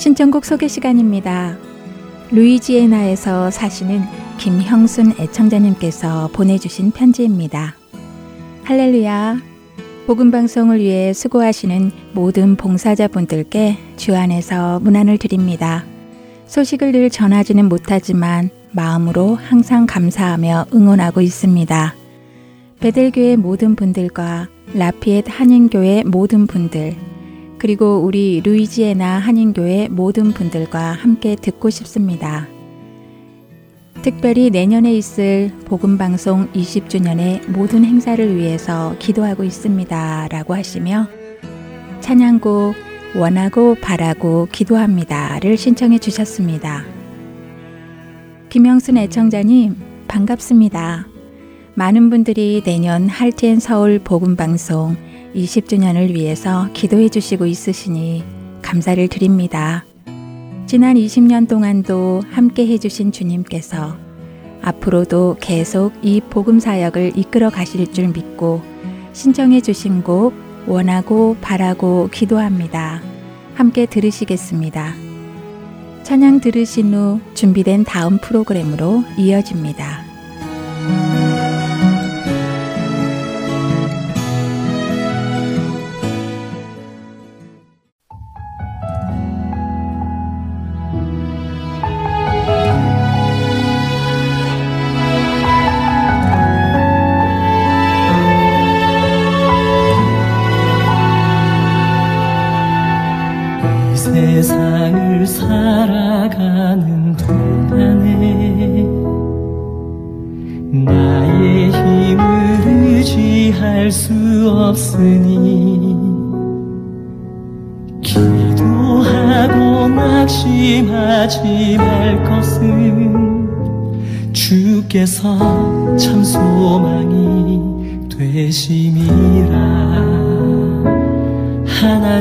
신청곡 소개 시간입니다. 루이지애나에서 사시는 김형순 애청자님께서 보내주신 편지입니다. 할렐루야. 복음방송을 위해 수고하시는 모든 봉사자분들께 주 안에서 문안을 드립니다. 소식을 늘 전하지는 못하지만 마음으로 항상 감사하며 응원하고 있습니다. 베델교회 모든 분들과 라피엣 한인교회 모든 분들, 그리고 우리 루이지애나 한인교회 모든 분들과 함께 듣고 싶습니다. 특별히 내년에 있을 복음방송 20주년의 모든 행사를 위해서 기도하고 있습니다. 라고 하시며 찬양곡 원하고 바라고 기도합니다를 신청해 주셨습니다. 김영순 애청자님, 반갑습니다. 많은 분들이 내년 할텐 서울 복음방송 20주년을 위해서 기도해 주시고 있으시니 감사를 드립니다. 지난 20년 동안도 함께 해주신 주님께서 앞으로도 계속 이 복음 사역을 이끌어 가실 줄 믿고 신청해 주신 곡 원하고 바라고 기도합니다. 함께 들으시겠습니다. 찬양 들으신 후 준비된 다음 프로그램으로 이어집니다.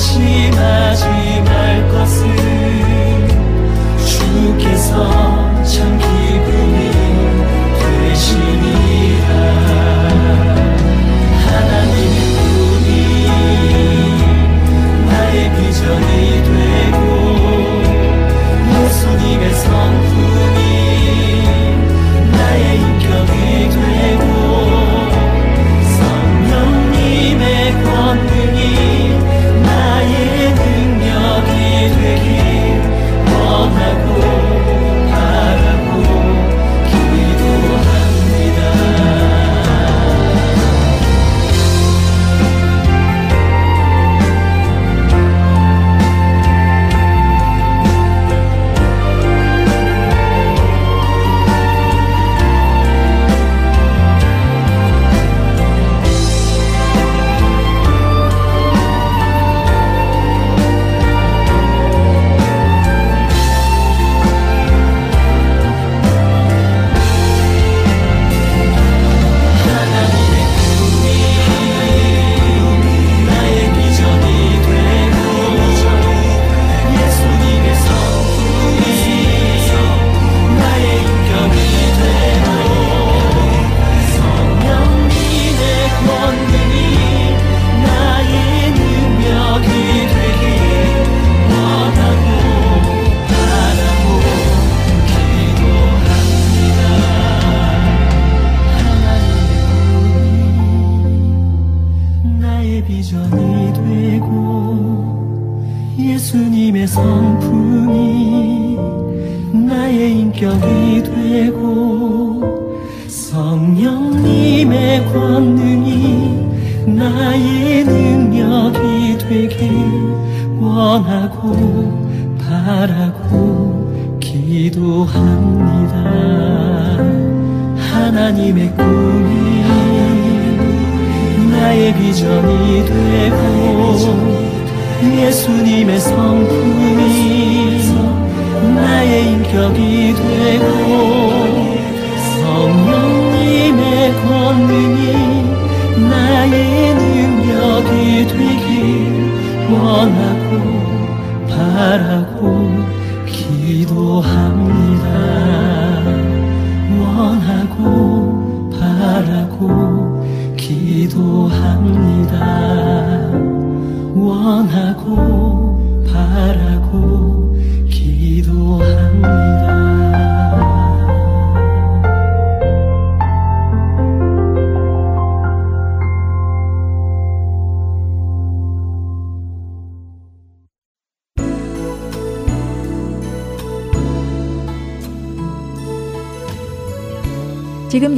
인격이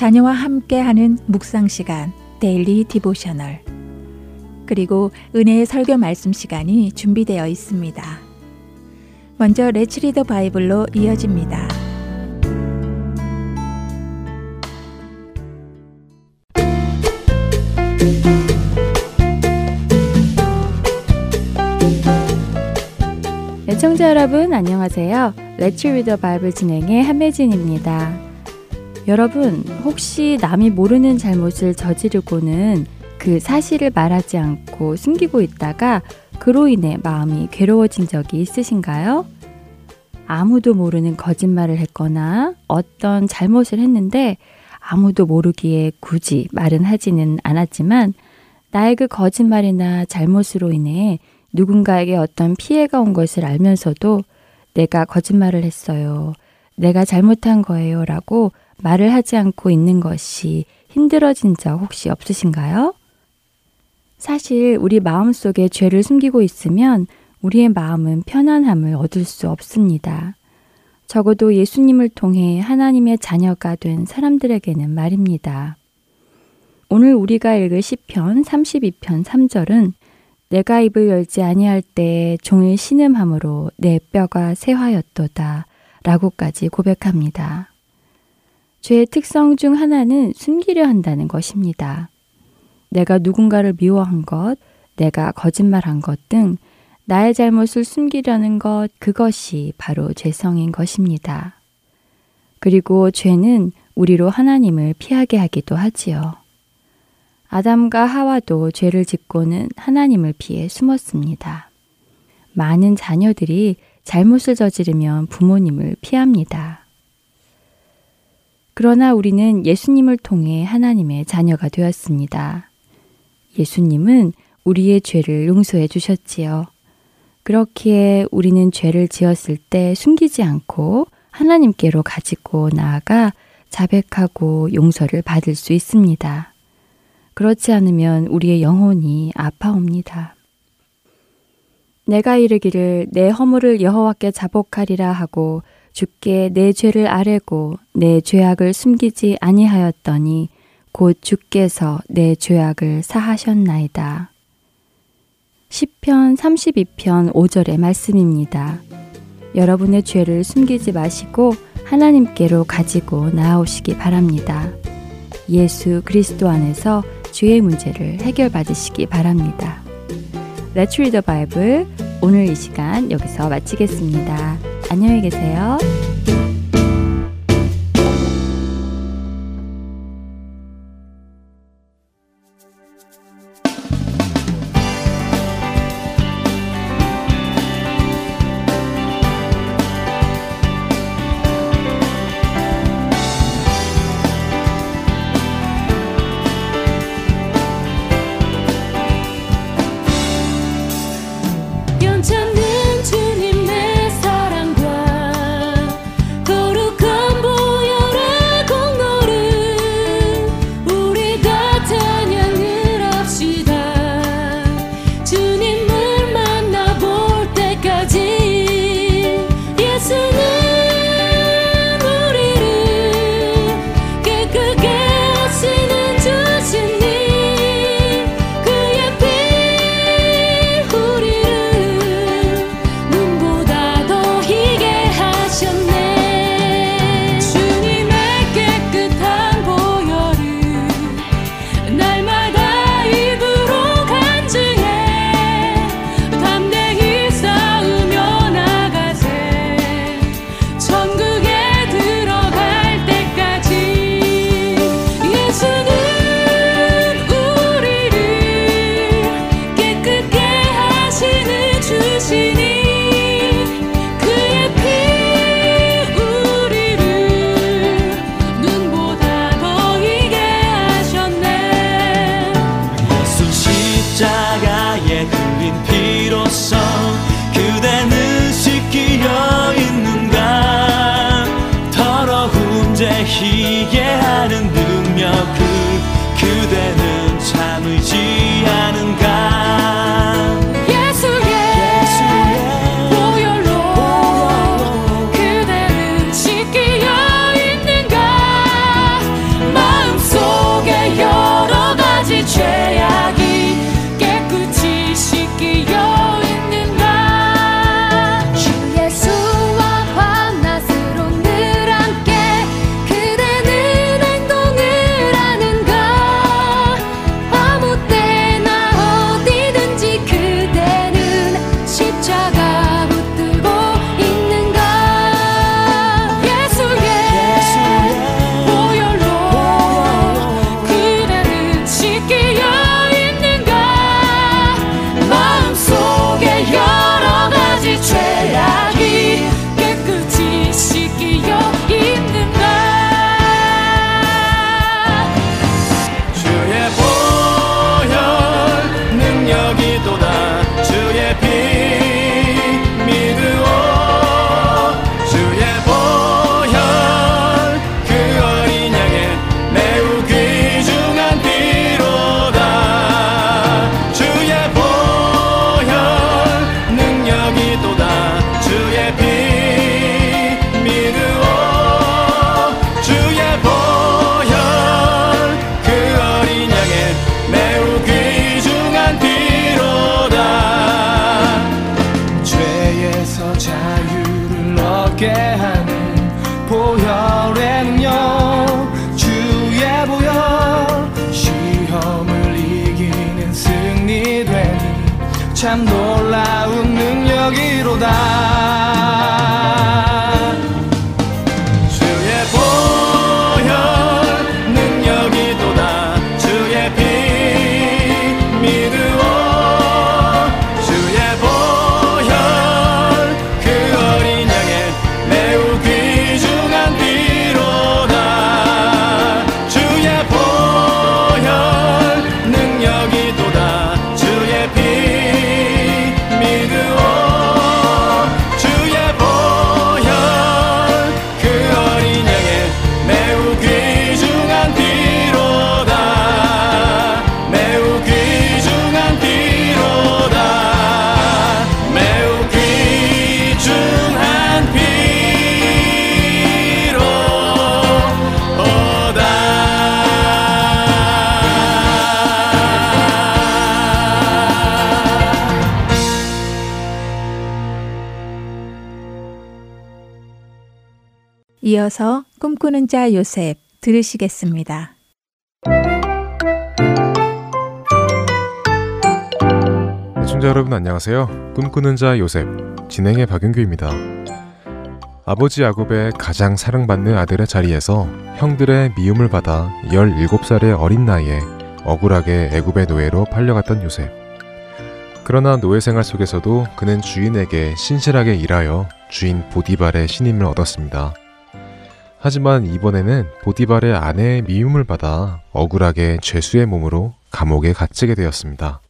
자녀와 함께하는 묵상 시간, Daily Devotional 그리고 은혜의 설교 말씀 시간이 준비되어 있습니다. 먼저 Let's Read the Bible로 이어집니다. 애청자 여러분 안녕하세요. 레츠 리더 바이블 진행의 한매진입니다. 여러분, 혹시 남이 모르는 잘못을 저지르고는 그 사실을 말하지 않고 숨기고 있다가 그로 인해 마음이 괴로워진 적이 있으신가요? 아무도 모르는 거짓말을 했거나 어떤 잘못을 했는데 아무도 모르기에 굳이 말은 하지는 않았지만 나의 그 거짓말이나 잘못으로 인해 누군가에게 어떤 피해가 온 것을 알면서도 내가 거짓말을 했어요. 내가 잘못한 거예요. 라고 말을 하지 않고 있는 것이 힘들어진 적 혹시 없으신가요? 사실 우리 마음 속에 죄를 숨기고 있으면 우리의 마음은 편안함을 얻을 수 없습니다. 적어도 예수님을 통해 하나님의 자녀가 된 사람들에게는 말입니다. 오늘 우리가 읽을 시편 32편 3절은 내가 입을 열지 아니할 때 종일 신음함으로 내 뼈가 새하였도다 라고까지 고백합니다. 죄의 특성 중 하나는 숨기려 한다는 것입니다. 내가 누군가를 미워한 것, 내가 거짓말한 것 등 나의 잘못을 숨기려는 것, 그것이 바로 죄성인 것입니다. 그리고 죄는 우리로 하나님을 피하게 하기도 하지요. 아담과 하와도 죄를 짓고는 하나님을 피해 숨었습니다. 많은 자녀들이 잘못을 저지르면 부모님을 피합니다. 그러나 우리는 예수님을 통해 하나님의 자녀가 되었습니다. 예수님은 우리의 죄를 용서해 주셨지요. 그렇기에 우리는 죄를 지었을 때 숨기지 않고 하나님께로 가지고 나아가 자백하고 용서를 받을 수 있습니다. 그렇지 않으면 우리의 영혼이 아파옵니다. 내가 이르기를 내 허물을 여호와께 자복하리라 하고 주께 내 죄를 아뢰고 내 죄악을 숨기지 아니하였더니 곧 주께서 내 죄악을 사하셨나이다. 시편 32편 5절의 말씀입니다. 여러분의 죄를 숨기지 마시고 하나님께로 가지고 나아오시기 바랍니다. 예수 그리스도 안에서 죄의 문제를 해결받으시기 바랍니다. Let's read the Bible. 오늘 이 시간 여기서 마치겠습니다. 안녕히 계세요. 이어서 꿈꾸는 자 요셉 들으시겠습니다. 시청자 여러분 안녕하세요. 꿈꾸는 자 요셉 진행의 박윤규입니다. 아버지 야곱의 가장 사랑받는 아들의 자리에서 형들의 미움을 받아 17살의 어린 나이에 억울하게 애굽의 노예로 팔려갔던 요셉. 그러나 노예 생활 속에서도 그는 주인에게 신실하게 일하여 주인 보디발의 신임을 얻었습니다. 하지만 이번에는 보디발의 아내의 미움을 받아 억울하게 죄수의 몸으로 감옥에 갇히게 되었습니다.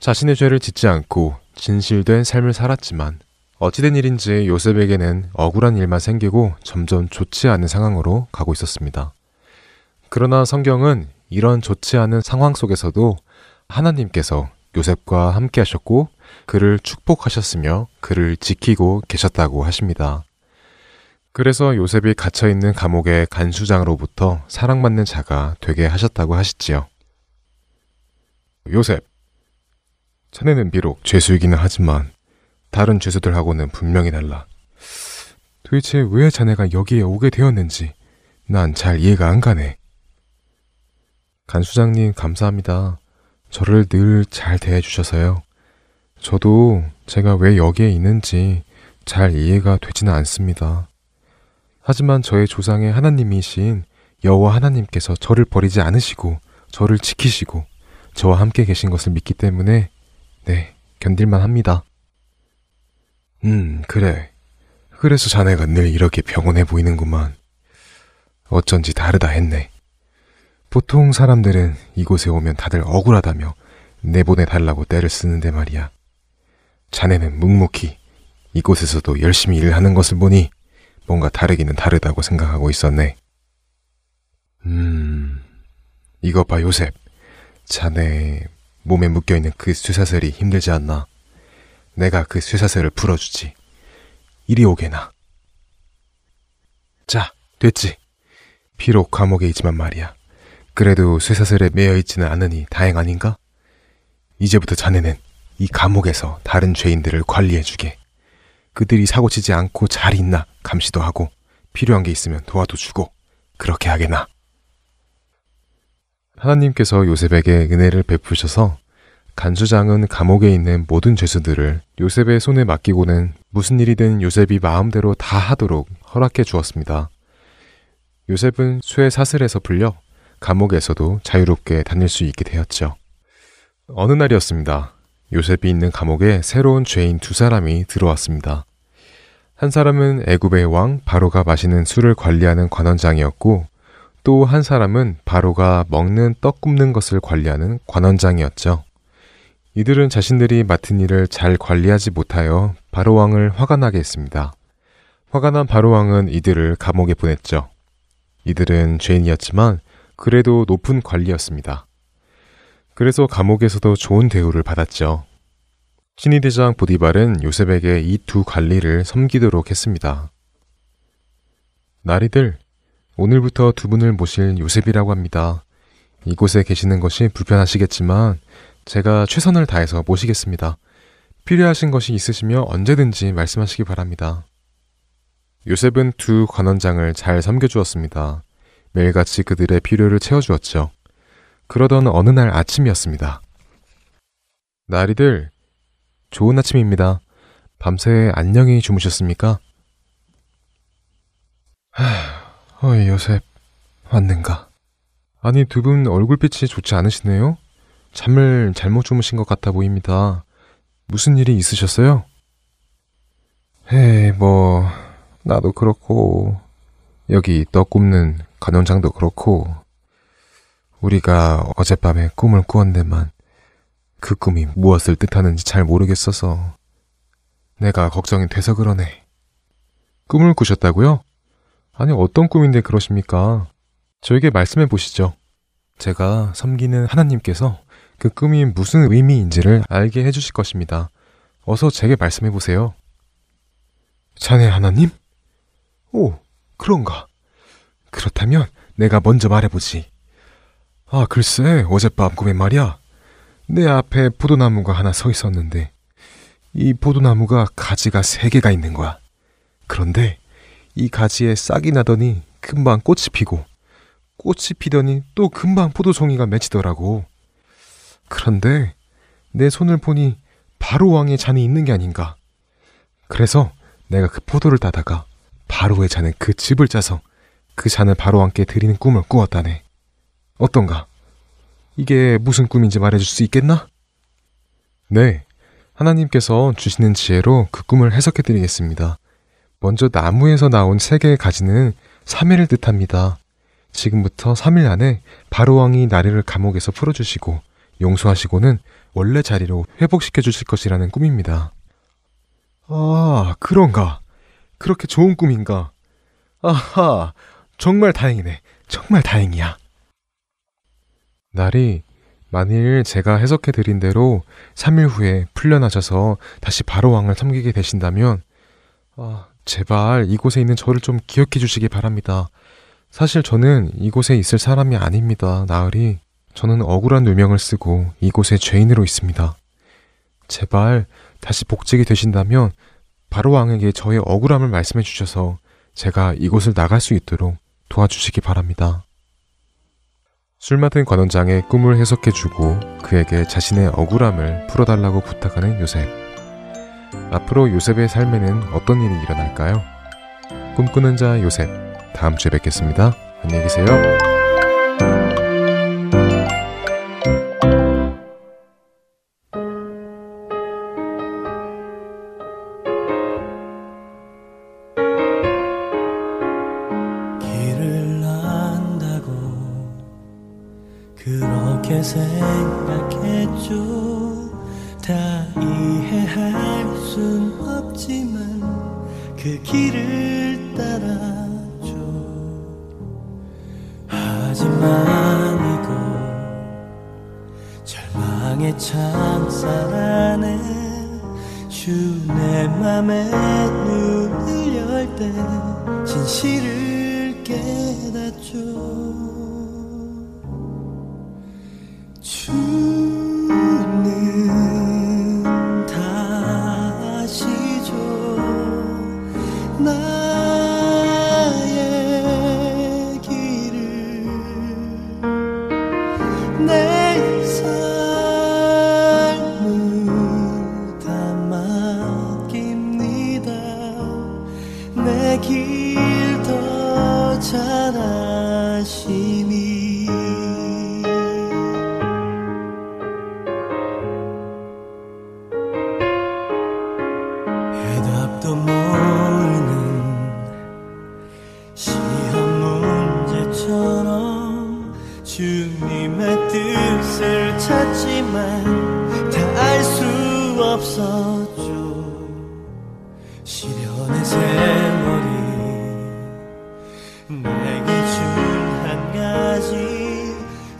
자신의 죄를 짓지 않고 진실된 삶을 살았지만 어찌된 일인지 요셉에게는 억울한 일만 생기고 점점 좋지 않은 상황으로 가고 있었습니다. 그러나 성경은 이런 좋지 않은 상황 속에서도 하나님께서 요셉과 함께 하셨고 그를 축복하셨으며 그를 지키고 계셨다고 하십니다. 그래서 요셉이 갇혀 있는 감옥의 간수장으로부터 사랑받는 자가 되게 하셨다고 하시지요. 요셉, 자네는 비록 죄수이기는 하지만 다른 죄수들하고는 분명히 달라. 도대체 왜 자네가 여기에 오게 되었는지 난 잘 이해가 안 가네. 간수장님 감사합니다. 저를 늘 잘 대해주셔서요. 저도 제가 왜 여기에 있는지 잘 이해가 되지는 않습니다. 하지만 저의 조상의 하나님이신 여호와 하나님께서 저를 버리지 않으시고 저를 지키시고 저와 함께 계신 것을 믿기 때문에 네, 견딜만 합니다. 음, 그래. 그래서 자네가 늘 이렇게 병원해 보이는구만. 어쩐지 다르다 했네. 보통 사람들은 이곳에 오면 다들 억울하다며 내보내달라고 때를 쓰는데 말이야. 자네는 묵묵히 이곳에서도 열심히 일을 하는 것을 보니 뭔가 다르기는 다르다고 생각하고 있었네. 음, 이거 봐, 요셉. 자네 몸에 묶여있는 그 쇠사슬이 힘들지 않나? 내가 그 쇠사슬을 풀어주지. 이리 오게나. 자, 됐지. 비록 감옥에 있지만 말이야. 그래도 쇠사슬에 매여 있지는 않으니 다행 아닌가? 이제부터 자네는 이 감옥에서 다른 죄인들을 관리해주게. 그들이 사고치지 않고 잘 있나 감시도 하고 필요한 게 있으면 도와도 주고 그렇게 하게나. 하나님께서 요셉에게 은혜를 베푸셔서 간수장은 감옥에 있는 모든 죄수들을 요셉의 손에 맡기고는 무슨 일이든 요셉이 마음대로 다 하도록 허락해 주었습니다. 요셉은 쇠 사슬에서 풀려 감옥에서도 자유롭게 다닐 수 있게 되었죠. 어느 날이었습니다. 요셉이 있는 감옥에 새로운 죄인 두 사람이 들어왔습니다. 한 사람은 애굽의 왕 바로가 마시는 술을 관리하는 관원장이었고 또 한 사람은 바로가 먹는 떡 굽는 것을 관리하는 관원장이었죠. 이들은 자신들이 맡은 일을 잘 관리하지 못하여 바로 왕을 화가 나게 했습니다. 화가 난 바로 왕은 이들을 감옥에 보냈죠. 이들은 죄인이었지만 그래도 높은 관리였습니다. 그래서 감옥에서도 좋은 대우를 받았죠. 신의대장 보디발은 요셉에게 이 두 관리를 섬기도록 했습니다. 나리들, 오늘부터 두 분을 모실 요셉이라고 합니다. 이곳에 계시는 것이 불편하시겠지만 제가 최선을 다해서 모시겠습니다. 필요하신 것이 있으시면 언제든지 말씀하시기 바랍니다. 요셉은 두 관원장을 잘 섬겨주었습니다. 매일같이 그들의 필요를 채워주었죠. 그러던 어느 날 아침이었습니다. 나리들, 좋은 아침입니다. 밤새 안녕히 주무셨습니까? 하, 어이 요셉, 왔는가? 아니 두 분 얼굴빛이 좋지 않으시네요? 잠을 잘못 주무신 것 같아 보입니다. 무슨 일이 있으셨어요? 에이, 뭐, 나도 그렇고, 여기 떡 굽는 간원장도 그렇고, 우리가 어젯밤에 꿈을 꾸었는데만 그 꿈이 무엇을 뜻하는지 잘 모르겠어서 내가 걱정이 돼서 그러네. 꿈을 꾸셨다고요? 아니, 어떤 꿈인데 그러십니까? 저에게 말씀해 보시죠. 제가 섬기는 하나님께서 그 꿈이 무슨 의미인지를 알게 해주실 것입니다. 어서 제게 말씀해 보세요. 자네 하나님? 오, 그런가? 그렇다면 내가 먼저 말해보지. 아, 글쎄, 어젯밤 꿈에 말이야. 내 앞에 포도나무가 하나 서 있었는데, 이 포도나무가 가지가 세 개가 있는 거야. 그런데 이 가지에 싹이 나더니 금방 꽃이 피고, 꽃이 피더니 또 금방 포도송이가 맺히더라고. 그런데 내 손을 보니 바로 왕의 잔이 있는 게 아닌가. 그래서 내가 그 포도를 따다가 바로의 잔에 그 즙을 짜서 그 잔을 바로 왕께 드리는 꿈을 꾸었다네. 어떤가? 이게 무슨 꿈인지 말해줄 수 있겠나? 네. 하나님께서 주시는 지혜로 그 꿈을 해석해 드리겠습니다. 먼저 나무에서 나온 세 개의 가지는 3일을 뜻합니다. 지금부터 3일 안에 바로 왕이 나리를 감옥에서 풀어주시고 용서하시고는 원래 자리로 회복시켜 주실 것이라는 꿈입니다. 아, 그런가? 그렇게 좋은 꿈인가? 아하, 정말 다행이네. 정말 다행이야. 날이 만일 제가 해석해 드린 대로 3일 후에 풀려나셔서 다시 바로 왕을 섬기게 되신다면, 아, 제발 이곳에 있는 저를 좀 기억해 주시기 바랍니다. 사실 저는 이곳에 있을 사람이 아닙니다, 나으리. 저는 억울한 누명을 쓰고 이곳에 죄인으로 있습니다. 제발 다시 복직이 되신다면 바로 왕에게 저의 억울함을 말씀해 주셔서 제가 이곳을 나갈 수 있도록 도와주시기 바랍니다. 술 맡은 관원장의 꿈을 해석해주고 그에게 자신의 억울함을 풀어달라고 부탁하는 요셉. 앞으로 요셉의 삶에는 어떤 일이 일어날까요? 꿈꾸는 자 요셉. 다음 주에 뵙겠습니다. 안녕히 계세요.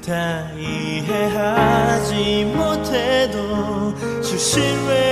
다 이해하지 못해도 주 신뢰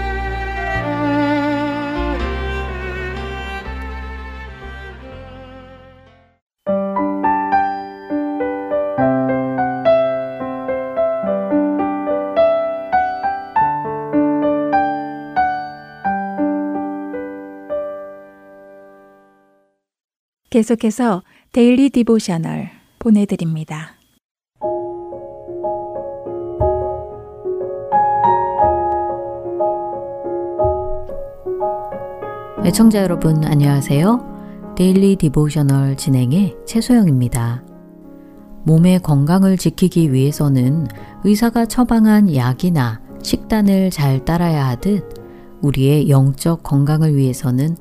계속해서 Daily Devotional 보내드립니다. 애청자 여러분 안녕하세요. Daily Devotional 진행의 최소영입니다. 몸의 건강을 지키기 위해서는 의사가 처방한 약이나 식단을 잘 따라야 하듯 우리의 영적 건강을 위해서는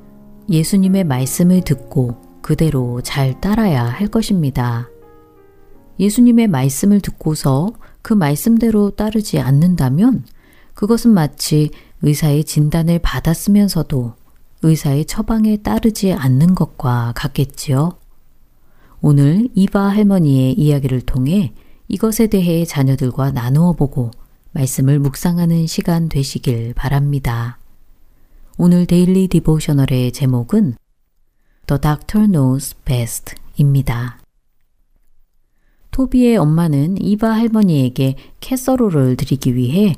예수님의 말씀을 듣고 그대로 잘 따라야 할 것입니다. 예수님의 말씀을 듣고서 그 말씀대로 따르지 않는다면 그것은 마치 의사의 진단을 받았으면서도 의사의 처방에 따르지 않는 것과 같겠지요. 오늘 이바 할머니의 이야기를 통해 이것에 대해 자녀들과 나누어 보고 말씀을 묵상하는 시간 되시길 바랍니다. 오늘 Daily Devotional의 제목은 The Doctor Knows Best 입니다. 토비의 엄마는 이바 할머니에게 캐서롤을 드리기 위해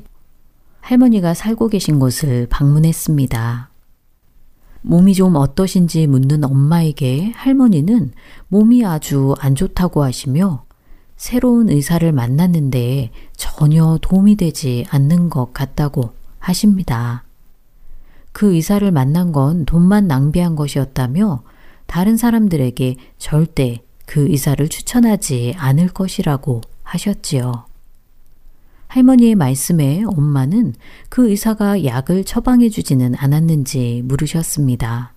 할머니가 살고 계신 곳을 방문했습니다. 몸이 좀 어떠신지 묻는 엄마에게 할머니는 몸이 아주 안 좋다고 하시며 새로운 의사를 만났는데 전혀 도움이 되지 않는 것 같다고 하십니다. 그 의사를 만난 건 돈만 낭비한 것이었다며 다른 사람들에게 절대 그 의사를 추천하지 않을 것이라고 하셨지요. 할머니의 말씀에 엄마는 그 의사가 약을 처방해 주지는 않았는지 물으셨습니다.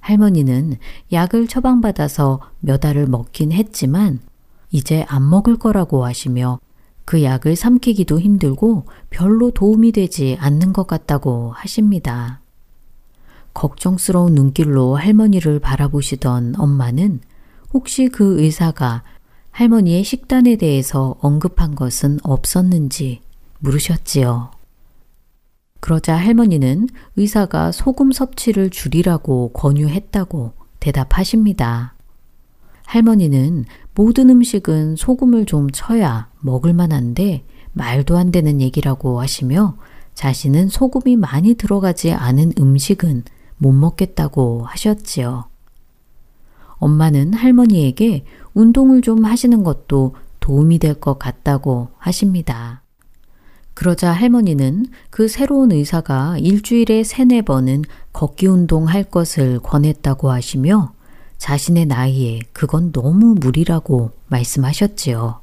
할머니는 약을 처방받아서 몇 알을 먹긴 했지만 이제 안 먹을 거라고 하시며 그 약을 삼키기도 힘들고 별로 도움이 되지 않는 것 같다고 하십니다. 걱정스러운 눈길로 할머니를 바라보시던 엄마는 혹시 그 의사가 할머니의 식단에 대해서 언급한 것은 없었는지 물으셨지요. 그러자 할머니는 의사가 소금 섭취를 줄이라고 권유했다고 대답하십니다. 할머니는 모든 음식은 소금을 좀 쳐야 먹을 만한데 말도 안 되는 얘기라고 하시며 자신은 소금이 많이 들어가지 않은 음식은 못 먹겠다고 하셨지요. 엄마는 할머니에게 운동을 좀 하시는 것도 도움이 될 것 같다고 하십니다. 그러자 할머니는 그 새로운 의사가 일주일에 세네 번은 걷기 운동 할 것을 권했다고 하시며 자신의 나이에 그건 너무 무리라고 말씀하셨지요.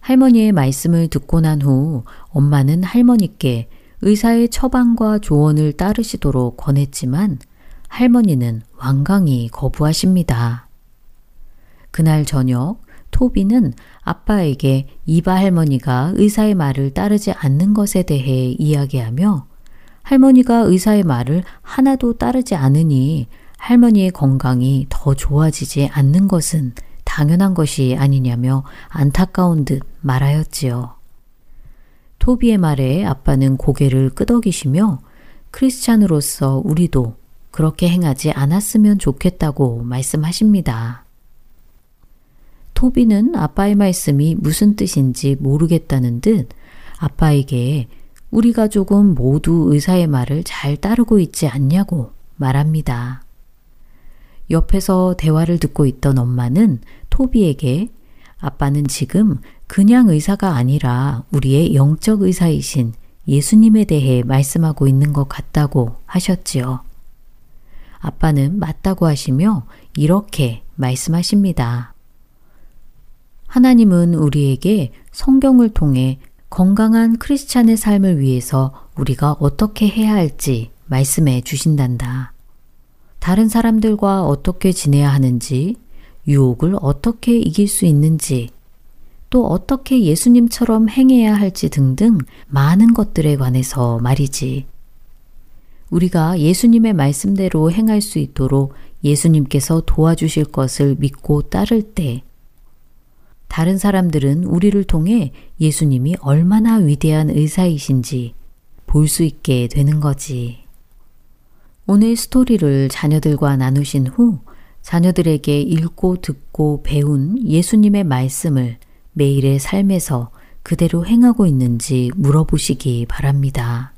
할머니의 말씀을 듣고 난 후 엄마는 할머니께 의사의 처방과 조언을 따르시도록 권했지만 할머니는 완강히 거부하십니다. 그날 저녁 토비는 아빠에게 이바 할머니가 의사의 말을 따르지 않는 것에 대해 이야기하며 할머니가 의사의 말을 하나도 따르지 않으니 할머니의 건강이 더 좋아지지 않는 것은 당연한 것이 아니냐며 안타까운 듯 말하였지요. 토비의 말에 아빠는 고개를 끄덕이시며 크리스찬으로서 우리도 그렇게 행하지 않았으면 좋겠다고 말씀하십니다. 토비는 아빠의 말씀이 무슨 뜻인지 모르겠다는 듯 아빠에게 우리 가족은 모두 의사의 말을 잘 따르고 있지 않냐고 말합니다. 옆에서 대화를 듣고 있던 엄마는 토비에게 아빠는 지금 그냥 의사가 아니라 우리의 영적 의사이신 예수님에 대해 말씀하고 있는 것 같다고 하셨지요. 아빠는 맞다고 하시며 이렇게 말씀하십니다. 하나님은 우리에게 성경을 통해 건강한 크리스찬의 삶을 위해서 우리가 어떻게 해야 할지 말씀해 주신단다. 다른 사람들과 어떻게 지내야 하는지, 유혹을 어떻게 이길 수 있는지, 또 어떻게 예수님처럼 행해야 할지 등등 많은 것들에 관해서 말이지. 우리가 예수님의 말씀대로 행할 수 있도록 예수님께서 도와주실 것을 믿고 따를 때, 다른 사람들은 우리를 통해 예수님이 얼마나 위대한 의사이신지 볼 수 있게 되는 거지. 오늘 스토리를 자녀들과 나누신 후 자녀들에게 읽고 듣고 배운 예수님의 말씀을 매일의 삶에서 그대로 행하고 있는지 물어보시기 바랍니다.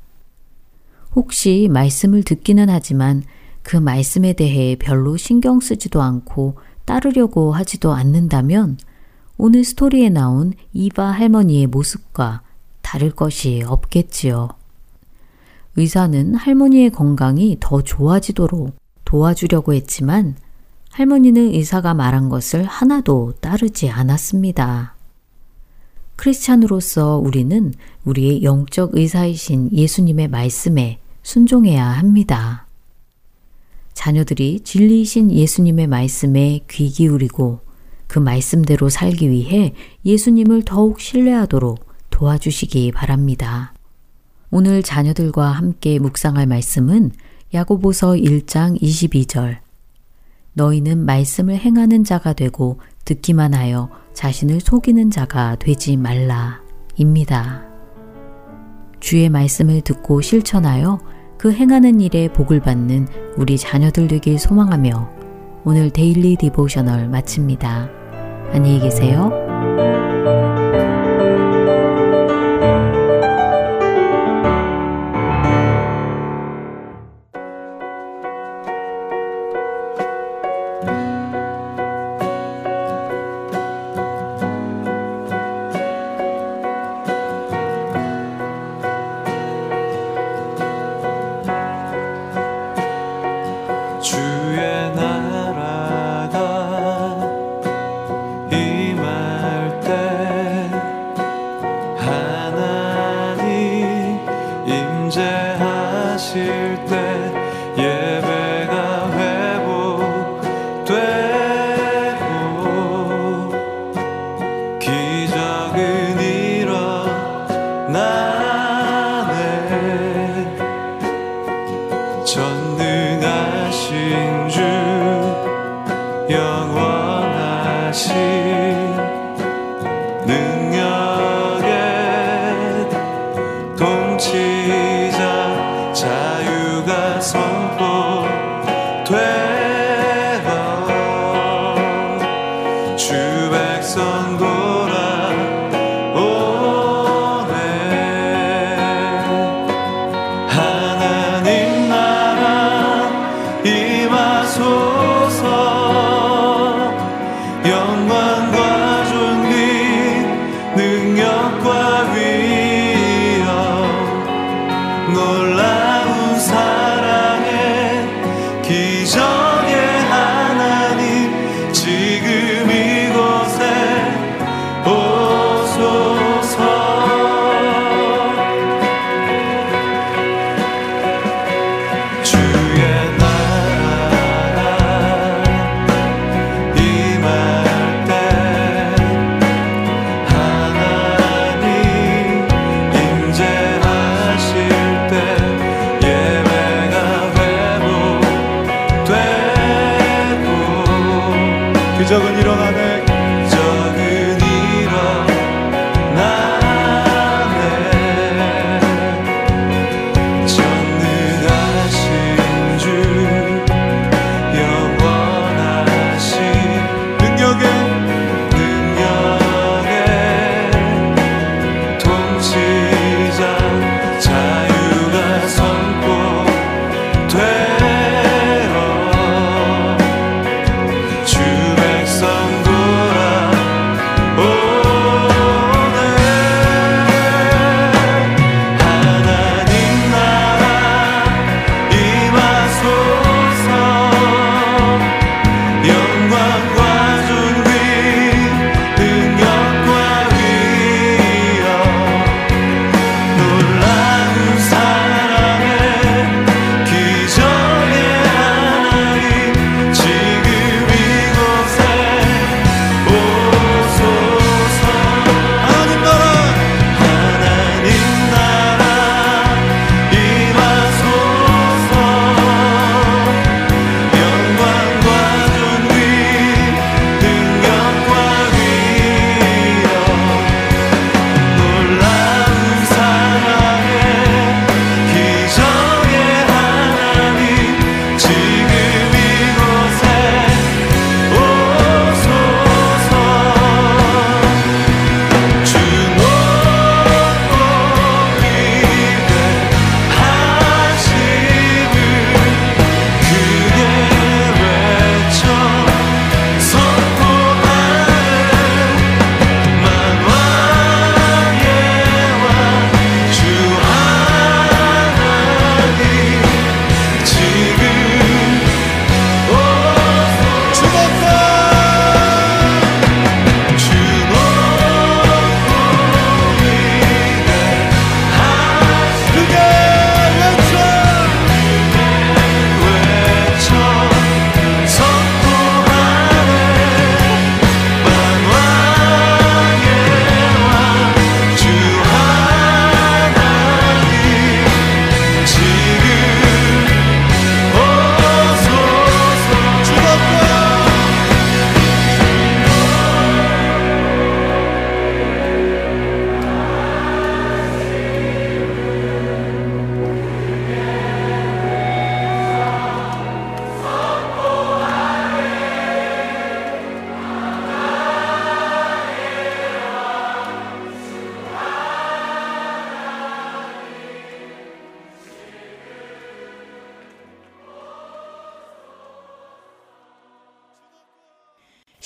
혹시 말씀을 듣기는 하지만 그 말씀에 대해 별로 신경 쓰지도 않고 따르려고 하지도 않는다면 오늘 스토리에 나온 이바 할머니의 모습과 다를 것이 없겠지요. 의사는 할머니의 건강이 더 좋아지도록 도와주려고 했지만 할머니는 의사가 말한 것을 하나도 따르지 않았습니다. 크리스찬으로서 우리는 우리의 영적 의사이신 예수님의 말씀에 순종해야 합니다. 자녀들이 진리이신 예수님의 말씀에 귀 기울이고 그 말씀대로 살기 위해 예수님을 더욱 신뢰하도록 도와주시기 바랍니다. 오늘 자녀들과 함께 묵상할 말씀은 야고보서 1장 22절 너희는 말씀을 행하는 자가 되고 듣기만 하여 자신을 속이는 자가 되지 말라 입니다. 주의 말씀을 듣고 실천하여 그 행하는 일에 복을 받는 우리 자녀들 되길 소망하며 오늘 Daily Devotional 마칩니다. 안녕히 계세요.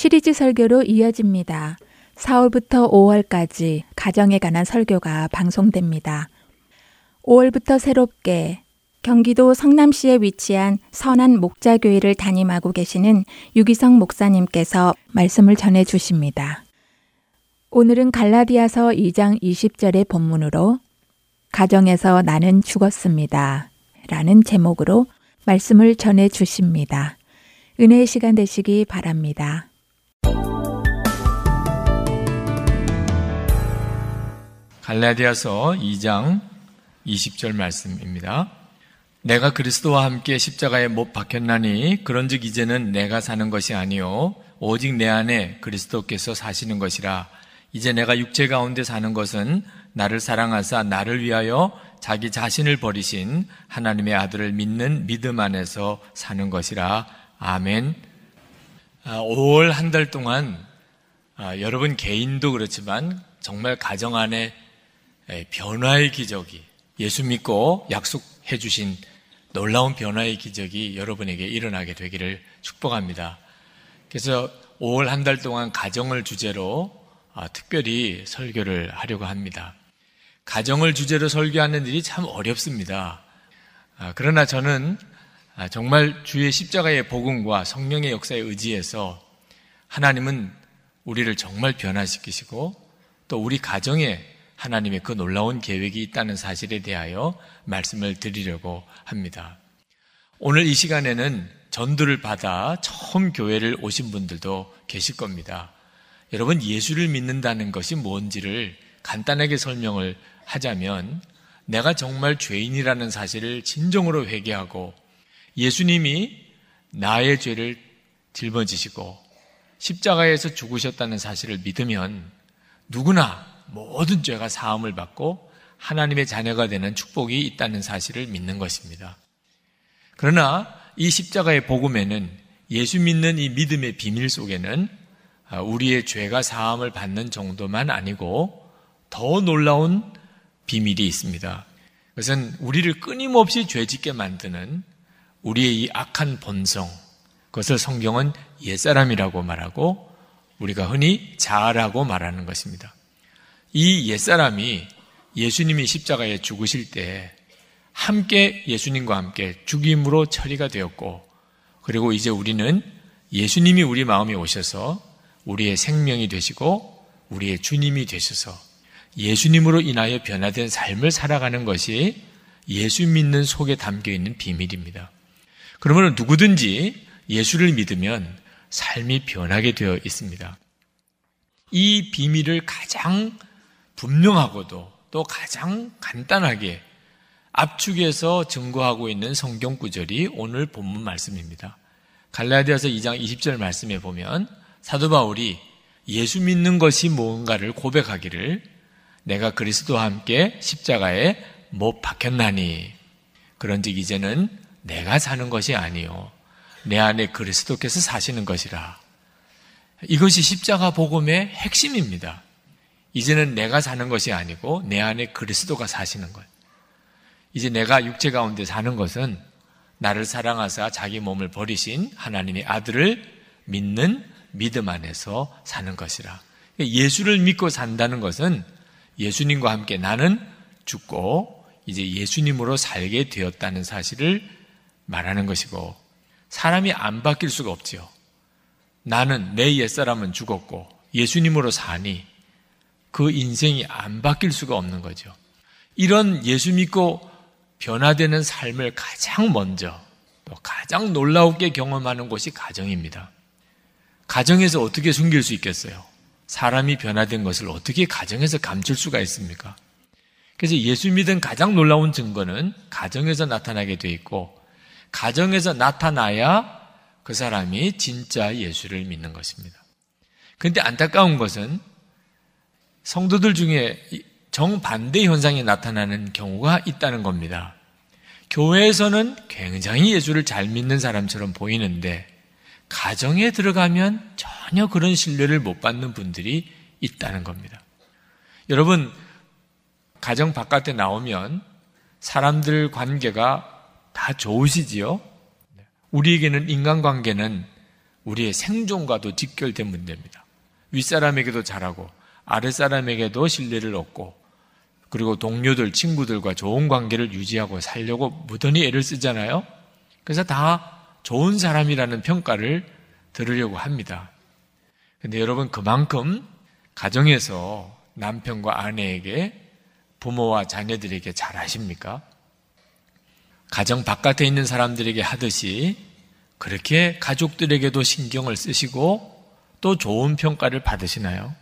시리즈 설교로 이어집니다. 4월부터 5월까지 가정에 관한 설교가 방송됩니다. 5월부터 새롭게 경기도 성남시에 위치한 선한 목자교회를 담임하고 계시는 유기성 목사님께서 말씀을 전해 주십니다. 오늘은 갈라디아서 2장 20절의 본문으로 가정에서 나는 죽었습니다. 라는 제목으로 말씀을 전해 주십니다. 은혜의 시간 되시기 바랍니다. 갈라디아서 2장 20절 말씀입니다. 내가 그리스도와 함께 십자가에 못 박혔나니 그런즉 이제는 내가 사는 것이 아니요 오직 내 안에 그리스도께서 사시는 것이라 이제 내가 육체 가운데 사는 것은 나를 사랑하사 나를 위하여 자기 자신을 버리신 하나님의 아들을 믿는 믿음 안에서 사는 것이라 아멘. 5월 한 달 동안 아, 여러분 개인도 그렇지만 정말 가정 안에 변화의 기적이 예수 믿고 약속해 주신 놀라운 변화의 기적이 여러분에게 일어나게 되기를 축복합니다. 그래서 5월 한 달 동안 가정을 주제로 아, 특별히 설교를 하려고 합니다. 가정을 주제로 설교하는 일이 참 어렵습니다. 아, 그러나 저는 아, 정말 주의 십자가의 복음과 성령의 역사에 의지해서 하나님은 우리를 정말 변화시키시고 또 우리 가정에 하나님의 그 놀라운 계획이 있다는 사실에 대하여 말씀을 드리려고 합니다. 오늘 이 시간에는 전도를 받아 처음 교회를 오신 분들도 계실 겁니다. 여러분, 예수를 믿는다는 것이 뭔지를 간단하게 설명을 하자면 내가 정말 죄인이라는 사실을 진정으로 회개하고 예수님이 나의 죄를 짊어지시고 십자가에서 죽으셨다는 사실을 믿으면 누구나 모든 죄가 사함을 받고 하나님의 자녀가 되는 축복이 있다는 사실을 믿는 것입니다. 그러나 이 십자가의 복음에는 예수 믿는 이 믿음의 비밀 속에는 우리의 죄가 사함을 받는 정도만 아니고 더 놀라운 비밀이 있습니다. 그것은 우리를 끊임없이 죄짓게 만드는 우리의 이 악한 본성, 그것을 성경은 옛사람이라고 말하고 우리가 흔히 자아라고 말하는 것입니다. 이 옛사람이 예수님이 십자가에 죽으실 때 함께 예수님과 함께 죽임으로 처리가 되었고 그리고 이제 우리는 예수님이 우리 마음에 오셔서 우리의 생명이 되시고 우리의 주님이 되셔서 예수님으로 인하여 변화된 삶을 살아가는 것이 예수 믿는 속에 담겨 있는 비밀입니다. 그러면 누구든지 예수를 믿으면 삶이 변하게 되어 있습니다. 이 비밀을 가장 분명하고도 또 가장 간단하게 압축해서 증거하고 있는 성경 구절이 오늘 본문 말씀입니다. 갈라디아서 2장 20절 말씀에 보면 사도 바울이 예수 믿는 것이 뭔가를 고백하기를 내가 그리스도와 함께 십자가에 못 박혔나니 그런즉 이제는 내가 사는 것이 아니요 내 안에 그리스도께서 사시는 것이라 이것이 십자가 복음의 핵심입니다. 이제는 내가 사는 것이 아니고 내 안에 그리스도가 사시는 것. 이제 내가 육체 가운데 사는 것은 나를 사랑하사 자기 몸을 버리신 하나님의 아들을 믿는 믿음 안에서 사는 것이라. 예수를 믿고 산다는 것은 예수님과 함께 나는 죽고 이제 예수님으로 살게 되었다는 사실을 말하는 것이고 사람이 안 바뀔 수가 없지요. 나는 내 옛사람은 죽었고 예수님으로 사니 그 인생이 안 바뀔 수가 없는 거죠. 이런 예수 믿고 변화되는 삶을 가장 먼저 또 가장 놀라우게 경험하는 곳이 가정입니다. 가정에서 어떻게 숨길 수 있겠어요? 사람이 변화된 것을 어떻게 가정에서 감출 수가 있습니까? 그래서 예수 믿은 가장 놀라운 증거는 가정에서 나타나게 돼 있고 가정에서 나타나야 그 사람이 진짜 예수를 믿는 것입니다. 그런데 안타까운 것은 성도들 중에 정반대 현상이 나타나는 경우가 있다는 겁니다. 교회에서는 굉장히 예수를 잘 믿는 사람처럼 보이는데 가정에 들어가면 전혀 그런 신뢰를 못 받는 분들이 있다는 겁니다. 여러분, 가정 바깥에 나오면 사람들 관계가 다 좋으시지요? 우리에게는 인간관계는 우리의 생존과도 직결된 문제입니다. 윗사람에게도 잘하고 아랫사람에게도 신뢰를 얻고 그리고 동료들, 친구들과 좋은 관계를 유지하고 살려고 무던히 애를 쓰잖아요. 그래서 다 좋은 사람이라는 평가를 들으려고 합니다. 근데 여러분 그만큼 가정에서 남편과 아내에게 부모와 자녀들에게 잘 하십니까? 가정 바깥에 있는 사람들에게 하듯이 그렇게 가족들에게도 신경을 쓰시고 또 좋은 평가를 받으시나요?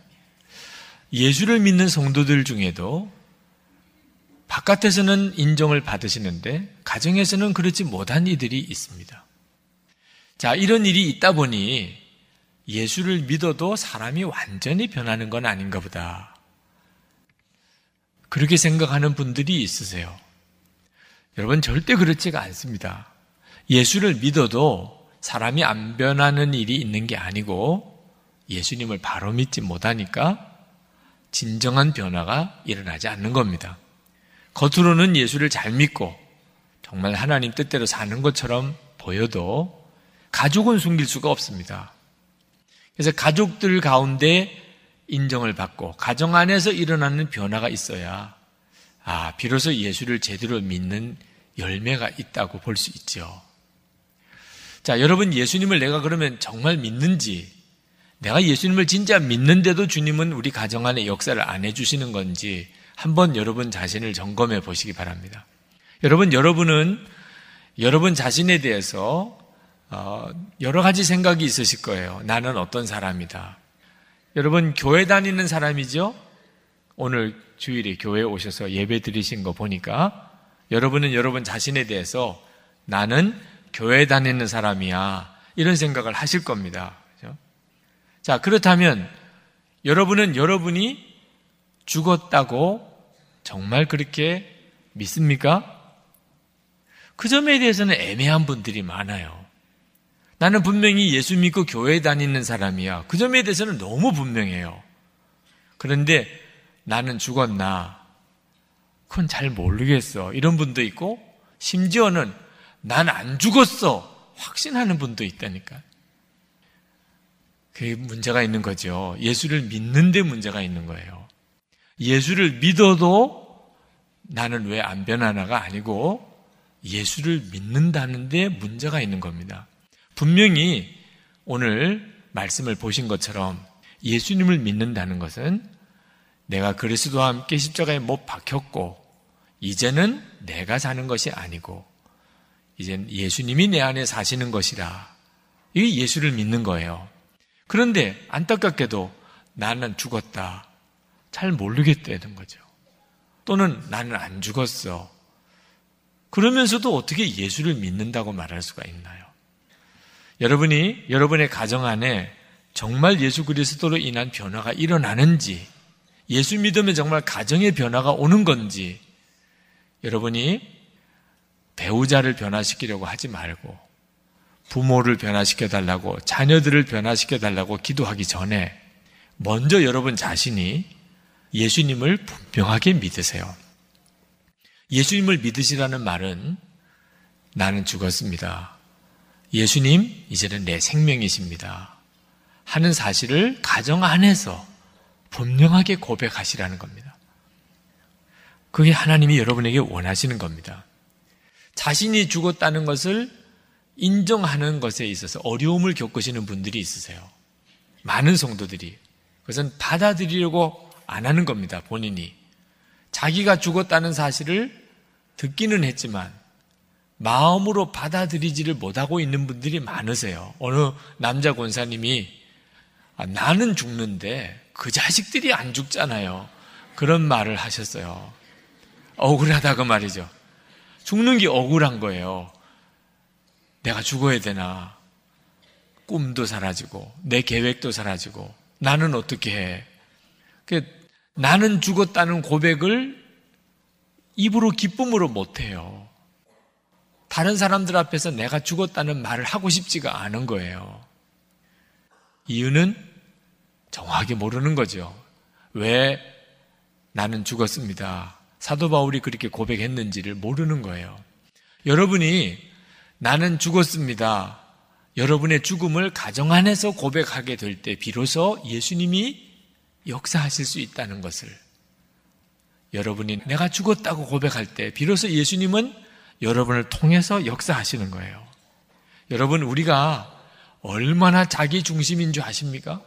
예수를 믿는 성도들 중에도 바깥에서는 인정을 받으시는데 가정에서는 그렇지 못한 이들이 있습니다. 자, 이런 일이 있다 보니 예수를 믿어도 사람이 완전히 변하는 건 아닌가 보다. 그렇게 생각하는 분들이 있으세요. 여러분, 절대 그렇지가 않습니다. 예수를 믿어도 사람이 안 변하는 일이 있는 게 아니고 예수님을 바로 믿지 못하니까 진정한 변화가 일어나지 않는 겁니다. 겉으로는 예수를 잘 믿고 정말 하나님 뜻대로 사는 것처럼 보여도 가족은 숨길 수가 없습니다. 그래서 가족들 가운데 인정을 받고 가정 안에서 일어나는 변화가 있어야 아, 비로소 예수를 제대로 믿는 열매가 있다고 볼 수 있죠. 자, 여러분 예수님을 내가 그러면 정말 믿는지 내가 예수님을 진짜 믿는데도 주님은 우리 가정 안에 역사를 안 해주시는 건지 한번 여러분 자신을 점검해 보시기 바랍니다. 여러분, 여러분은 여러분 자신에 대해서 어, 여러 가지 생각이 있으실 거예요. 나는 어떤 사람이다. 여러분, 교회 다니는 사람이죠? 오늘 주일에 교회에 오셔서 예배 드리신 거 보니까 여러분은 여러분 자신에 대해서 나는 교회 다니는 사람이야. 이런 생각을 하실 겁니다. 자, 그렇다면 여러분은 여러분이 죽었다고 정말 그렇게 믿습니까? 그 점에 대해서는 애매한 분들이 많아요. 나는 분명히 예수 믿고 교회 다니는 사람이야. 그 점에 대해서는 너무 분명해요. 그런데 나는 죽었나? 그건 잘 모르겠어. 이런 분도 있고, 심지어는 난 안 죽었어. 확신하는 분도 있다니까. 그게 문제가 있는 거죠. 예수를 믿는데 문제가 있는 거예요. 예수를 믿어도 나는 왜 안 변하나가 아니고 예수를 믿는다는데 문제가 있는 겁니다. 분명히 오늘 말씀을 보신 것처럼 예수님을 믿는다는 것은 내가 그리스도와 함께 십자가에 못 박혔고 이제는 내가 사는 것이 아니고 이젠 예수님이 내 안에 사시는 것이라. 이게 예수를 믿는 거예요. 그런데 안타깝게도 나는 죽었다. 잘 모르겠다는 거죠. 또는 나는 안 죽었어. 그러면서도 어떻게 예수를 믿는다고 말할 수가 있나요? 여러분이 여러분의 가정 안에 정말 예수 그리스도로 인한 변화가 일어나는지, 예수 믿으면 정말 가정의 변화가 오는 건지, 여러분이 배우자를 변화시키려고 하지 말고, 부모를 변화시켜 달라고, 자녀들을 변화시켜 달라고 기도하기 전에 먼저 여러분 자신이 예수님을 분명하게 믿으세요. 예수님을 믿으시라는 말은 나는 죽었습니다. 예수님, 이제는 내 생명이십니다. 하는 사실을 가정 안에서 분명하게 고백하시라는 겁니다. 그게 하나님이 여러분에게 원하시는 겁니다. 자신이 죽었다는 것을 인정하는 것에 있어서 어려움을 겪으시는 분들이 있으세요. 많은 성도들이. 그것은 받아들이려고 안 하는 겁니다, 본인이. 자기가 죽었다는 사실을 듣기는 했지만, 마음으로 받아들이지를 못하고 있는 분들이 많으세요. 어느 남자 권사님이, 아, 나는 죽는데 그 자식들이 안 죽잖아요. 그런 말을 하셨어요. 억울하다고 말이죠. 죽는 게 억울한 거예요. 내가 죽어야 되나? 꿈도 사라지고, 내 계획도 사라지고, 나는 어떻게 해? 그 나는 죽었다는 고백을 입으로 기쁨으로 못해요. 다른 사람들 앞에서 내가 죽었다는 말을 하고 싶지가 않은 거예요. 이유는 정확하게 모르는 거죠. 왜 나는 죽었습니다. 사도 바울이 그렇게 고백했는지를 모르는 거예요. 여러분이 나는 죽었습니다. 여러분의 죽음을 가정 안에서 고백하게 될 때 비로소 예수님이 역사하실 수 있다는 것을 여러분이 내가 죽었다고 고백할 때 비로소 예수님은 여러분을 통해서 역사하시는 거예요. 여러분 우리가 얼마나 자기 중심인 줄 아십니까?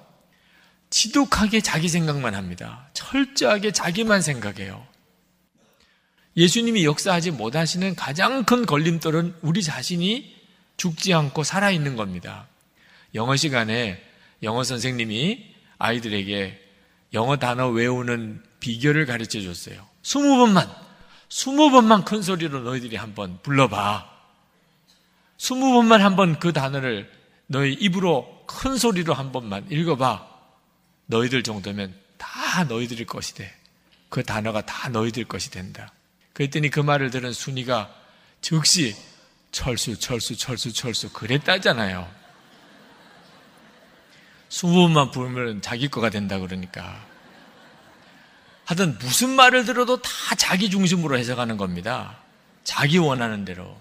지독하게 자기 생각만 합니다. 철저하게 자기만 생각해요. 예수님이 역사하지 못하시는 가장 큰 걸림돌은 우리 자신이 죽지 않고 살아있는 겁니다. 영어 시간에 영어 선생님이 아이들에게 영어 단어 외우는 비결을 가르쳐 줬어요. 스무 번만, 스무 번만 큰 소리로 너희들이 한번 불러봐. 스무 번만 한번 그 단어를 너희 입으로 큰 소리로 한 번만 읽어봐. 너희들 정도면 다 너희들일 것이 돼. 그 단어가 다 너희들 것이 된다. 그랬더니 그 말을 들은 순이가 즉시 철수, 철수, 철수, 철수 그랬다잖아요. 번만 부르면 자기 거가 된다 그러니까. 하여튼 무슨 말을 들어도 다 자기 중심으로 해석하는 겁니다. 자기 원하는 대로.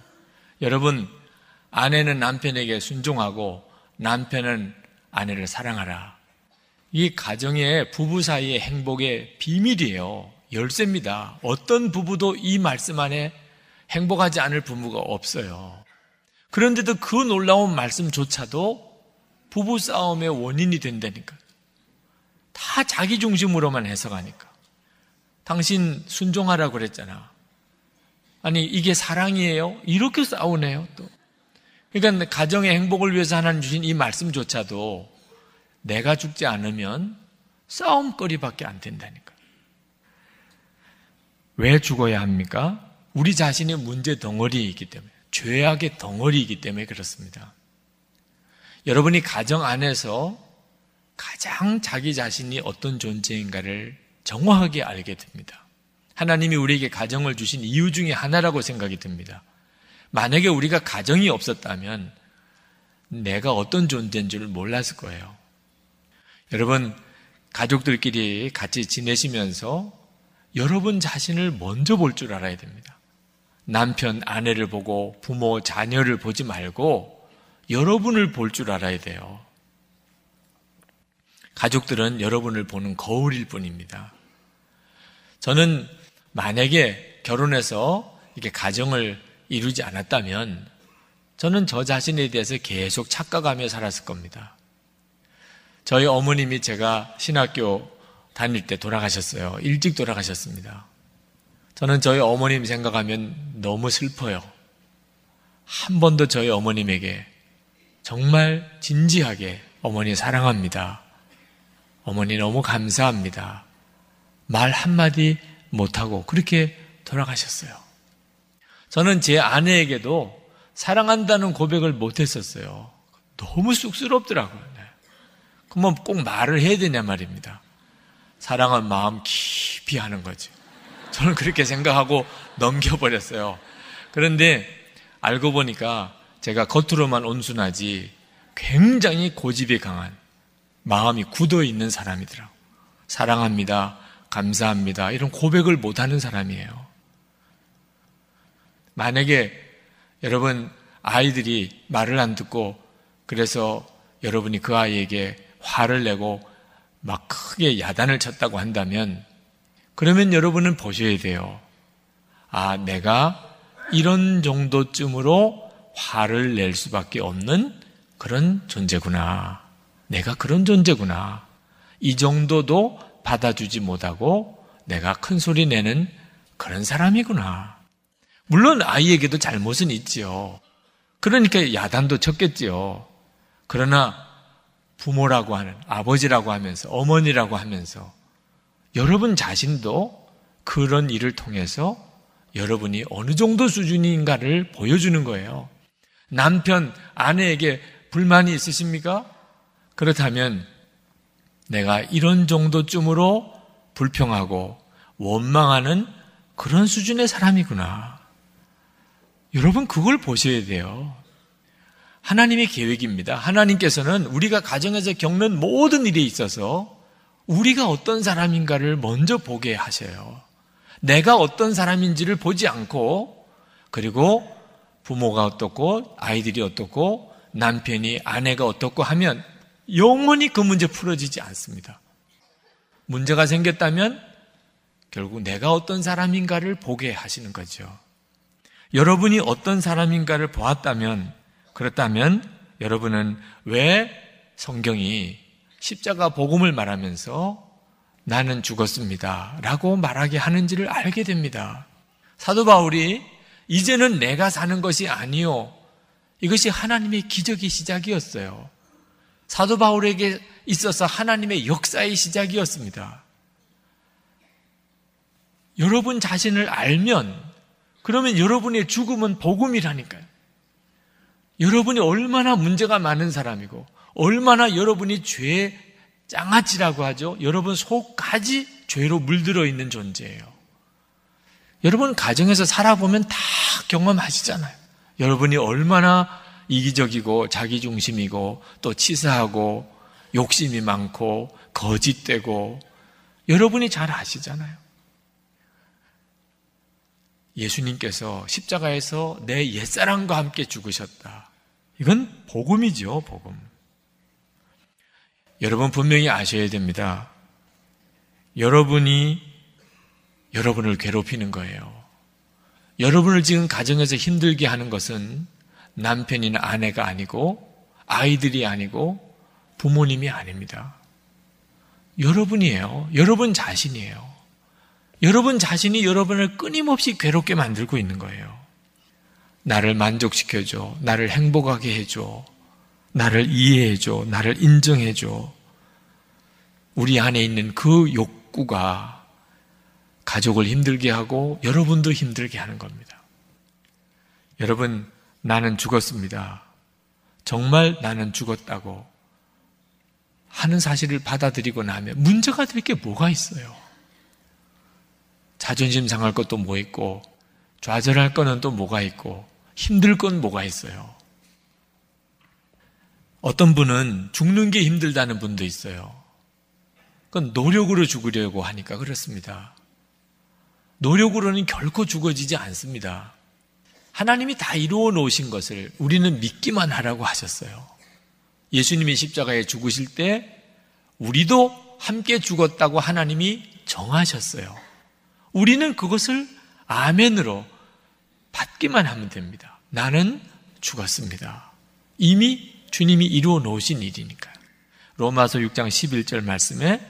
여러분, 아내는 남편에게 순종하고 남편은 아내를 사랑하라. 이 가정의 부부 사이의 행복의 비밀이에요. 열쇠입니다. 어떤 부부도 이 말씀 안에 행복하지 않을 부부가 없어요. 그런데도 그 놀라운 말씀조차도 부부 싸움의 원인이 된다니까. 다 자기 중심으로만 해석하니까. 당신 순종하라고 그랬잖아. 아니, 이게 사랑이에요? 이렇게 싸우네요, 또. 그러니까 가정의 행복을 위해서 하나님 주신 이 말씀조차도 내가 죽지 않으면 싸움거리밖에 안 된다니까. 왜 죽어야 합니까? 우리 자신의 문제 덩어리이기 때문에, 죄악의 덩어리이기 때문에 그렇습니다. 여러분이 가정 안에서 가장 자기 자신이 어떤 존재인가를 정확하게 알게 됩니다. 하나님이 우리에게 가정을 주신 이유 중에 하나라고 생각이 듭니다. 만약에 우리가 가정이 없었다면 내가 어떤 존재인 줄 몰랐을 거예요. 여러분, 가족들끼리 같이 지내시면서 여러분 자신을 먼저 볼 줄 알아야 됩니다. 남편, 아내를 보고 부모, 자녀를 보지 말고 여러분을 볼 줄 알아야 돼요. 가족들은 여러분을 보는 거울일 뿐입니다. 저는 만약에 결혼해서 이렇게 가정을 이루지 않았다면 저는 저 자신에 대해서 계속 착각하며 살았을 겁니다. 저희 어머님이 제가 신학교 다닐 때 돌아가셨어요. 일찍 돌아가셨습니다. 저는 저희 어머님 생각하면 너무 슬퍼요. 한 번도 저희 어머님에게 정말 진지하게 어머니 사랑합니다. 어머니 너무 감사합니다. 말 한마디 못하고 그렇게 돌아가셨어요. 저는 제 아내에게도 사랑한다는 고백을 못했었어요. 너무 쑥스럽더라고요. 네. 그러면 꼭 말을 해야 되냐 말입니다. 사랑은 마음 깊이 하는 거지. 저는 그렇게 생각하고 넘겨버렸어요. 그런데 알고 보니까 제가 겉으로만 온순하지 굉장히 고집이 강한 마음이 굳어 있는 사람이더라고. 사랑합니다. 감사합니다. 이런 고백을 못 하는 사람이에요. 만약에 여러분 아이들이 말을 안 듣고 그래서 여러분이 그 아이에게 화를 내고 막 크게 야단을 쳤다고 한다면 그러면 여러분은 보셔야 돼요. 아, 내가 이런 정도쯤으로 화를 낼 수밖에 없는 그런 존재구나. 내가 그런 존재구나. 이 정도도 받아주지 못하고 내가 큰 소리 내는 그런 사람이구나. 물론 아이에게도 잘못은 있지요. 그러니까 야단도 쳤겠지요. 그러나 부모라고 하는 아버지라고 하면서 어머니라고 하면서 여러분 자신도 그런 일을 통해서 여러분이 어느 정도 수준인가를 보여주는 거예요. 남편, 아내에게 불만이 있으십니까? 그렇다면 내가 이런 정도쯤으로 불평하고 원망하는 그런 수준의 사람이구나. 여러분, 그걸 보셔야 돼요. 하나님의 계획입니다. 하나님께서는 우리가 가정에서 겪는 모든 일에 있어서 우리가 어떤 사람인가를 먼저 보게 하셔요. 내가 어떤 사람인지를 보지 않고, 그리고 부모가 어떻고, 아이들이 어떻고, 남편이 아내가 어떻고 하면 영원히 그 문제 풀어지지 않습니다. 문제가 생겼다면 결국 내가 어떤 사람인가를 보게 하시는 거죠. 여러분이 어떤 사람인가를 보았다면, 그렇다면 여러분은 왜 성경이 십자가 복음을 말하면서 나는 죽었습니다. 라고 말하게 하는지를 알게 됩니다. 사도 바울이 이제는 내가 사는 것이 아니요. 이것이 하나님의 기적의 시작이었어요. 사도 바울에게 있어서 하나님의 역사의 시작이었습니다. 여러분 자신을 알면 그러면 여러분의 죽음은 복음이라니까요. 여러분이 얼마나 문제가 많은 사람이고 얼마나 여러분이 죄 장아찌라고 하죠. 여러분 속까지 죄로 물들어 있는 존재예요. 여러분 가정에서 살아보면 다 경험하시잖아요. 여러분이 얼마나 이기적이고 자기중심이고 또 치사하고 욕심이 많고 거짓되고 여러분이 잘 아시잖아요. 예수님께서 십자가에서 내 옛사람과 함께 죽으셨다. 이건 복음이죠, 복음. 여러분 분명히 아셔야 됩니다. 여러분이 여러분을 괴롭히는 거예요. 여러분을 지금 가정에서 힘들게 하는 것은 남편이나 아내가 아니고 아이들이 아니고 부모님이 아닙니다. 여러분이에요. 여러분 자신이에요. 여러분 자신이 여러분을 끊임없이 괴롭게 만들고 있는 거예요. 나를 만족시켜줘. 나를 행복하게 해줘. 나를 이해해줘. 나를 인정해줘. 우리 안에 있는 그 욕구가 가족을 힘들게 하고 여러분도 힘들게 하는 겁니다. 여러분, 나는 죽었습니다. 정말 나는 죽었다고 하는 사실을 받아들이고 나면 문제가 될 게 뭐가 있어요? 자존심 상할 것도 뭐 있고, 좌절할 거는 또 뭐가 있고, 힘들 건 뭐가 있어요? 어떤 분은 죽는 게 힘들다는 분도 있어요. 그건 노력으로 죽으려고 하니까 그렇습니다. 노력으로는 결코 죽어지지 않습니다. 하나님이 다 이루어 놓으신 것을 우리는 믿기만 하라고 하셨어요. 예수님이 십자가에 죽으실 때 우리도 함께 죽었다고 하나님이 정하셨어요. 우리는 그것을 아멘으로 받기만 하면 됩니다. 나는 죽었습니다. 이미 주님이 이루어 놓으신 일이니까요. 로마서 6장 11절 말씀에